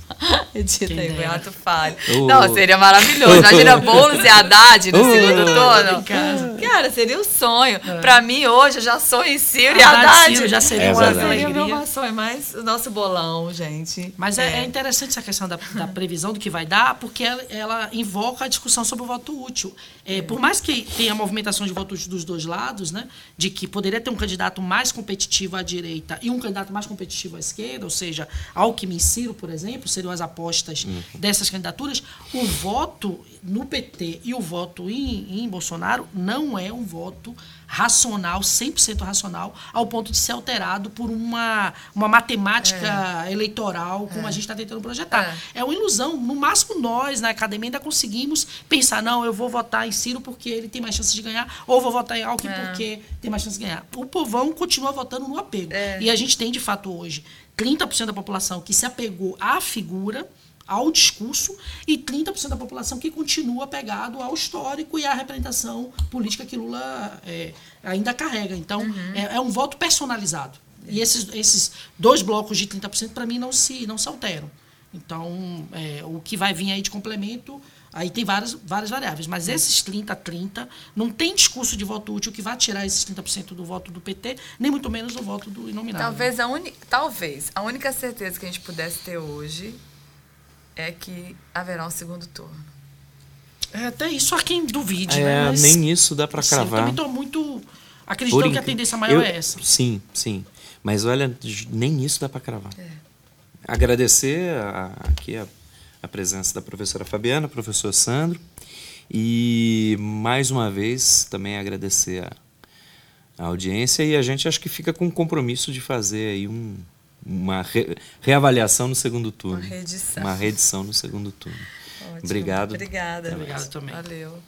Edita Quem aí. Beato Falho. Oh. Não, seria maravilhoso. Imagina Boulos e Haddad no Oh. segundo turno. Cara, seria um sonho. Pra mim, hoje, eu já sou em Ciro e Haddad e Haddad. Ciro já seria É uma. Seria alegria. meu sonho, mas o nosso bolão, gente. Mas é, é interessante essa questão da, da previsão do que vai dar, porque ela, ela invoca a discussão sobre o voto útil. É, Por mais que tenha movimentação de votos dos dois lados, né, de que poderia ter um candidato mais competitivo à direita e um candidato mais competitivo à esquerda, ou seja, Alckmin e Ciro, por exemplo, seriam as apostas dessas candidaturas, o voto no PT e o voto em, em Bolsonaro não é um voto racional, 100% racional, ao ponto de ser alterado por uma, uma matemática eleitoral, como a gente está tentando projetar. É. uma ilusão. No máximo, nós, na academia, ainda conseguimos pensar: não, eu vou votar em Ciro porque ele tem mais chances de ganhar, ou vou votar em Alckmin porque tem mais chances de ganhar. O povão continua votando no apego. E a gente tem, de fato, hoje, 30% da população que se apegou à figura ao discurso e 30% da população que continua apegado ao histórico e à representação política que Lula é, ainda carrega. Então, é, é um voto personalizado. E esses, esses dois blocos de 30%, para mim, não se, não se alteram. Então, é, o que vai vir aí de complemento, aí tem várias, várias variáveis. Mas esses 30, 30, não tem discurso de voto útil que vai tirar esses 30% do voto do PT, nem muito menos do voto do inominável. Talvez a, uni... Talvez a única certeza que a gente pudesse ter hoje é que haverá um segundo turno. É, até isso há quem duvide, É, né? Mas, nem isso dá para assim, Eu cravar. também estou muito acreditando Por que a tendência maior eu- é essa. Sim, sim. Mas olha, nem isso dá para cravar. É. Agradecer a- aqui a, a presença da professora Fabiana, professor Sandro. E mais uma vez também agradecer a, a audiência e a gente acho que fica com o compromisso de fazer aí um, uma re- reavaliação no segundo turno. Uma reedição. Uma reedição no segundo turno. Ótimo. Obrigado. Obrigada. Obrigado também. Valeu.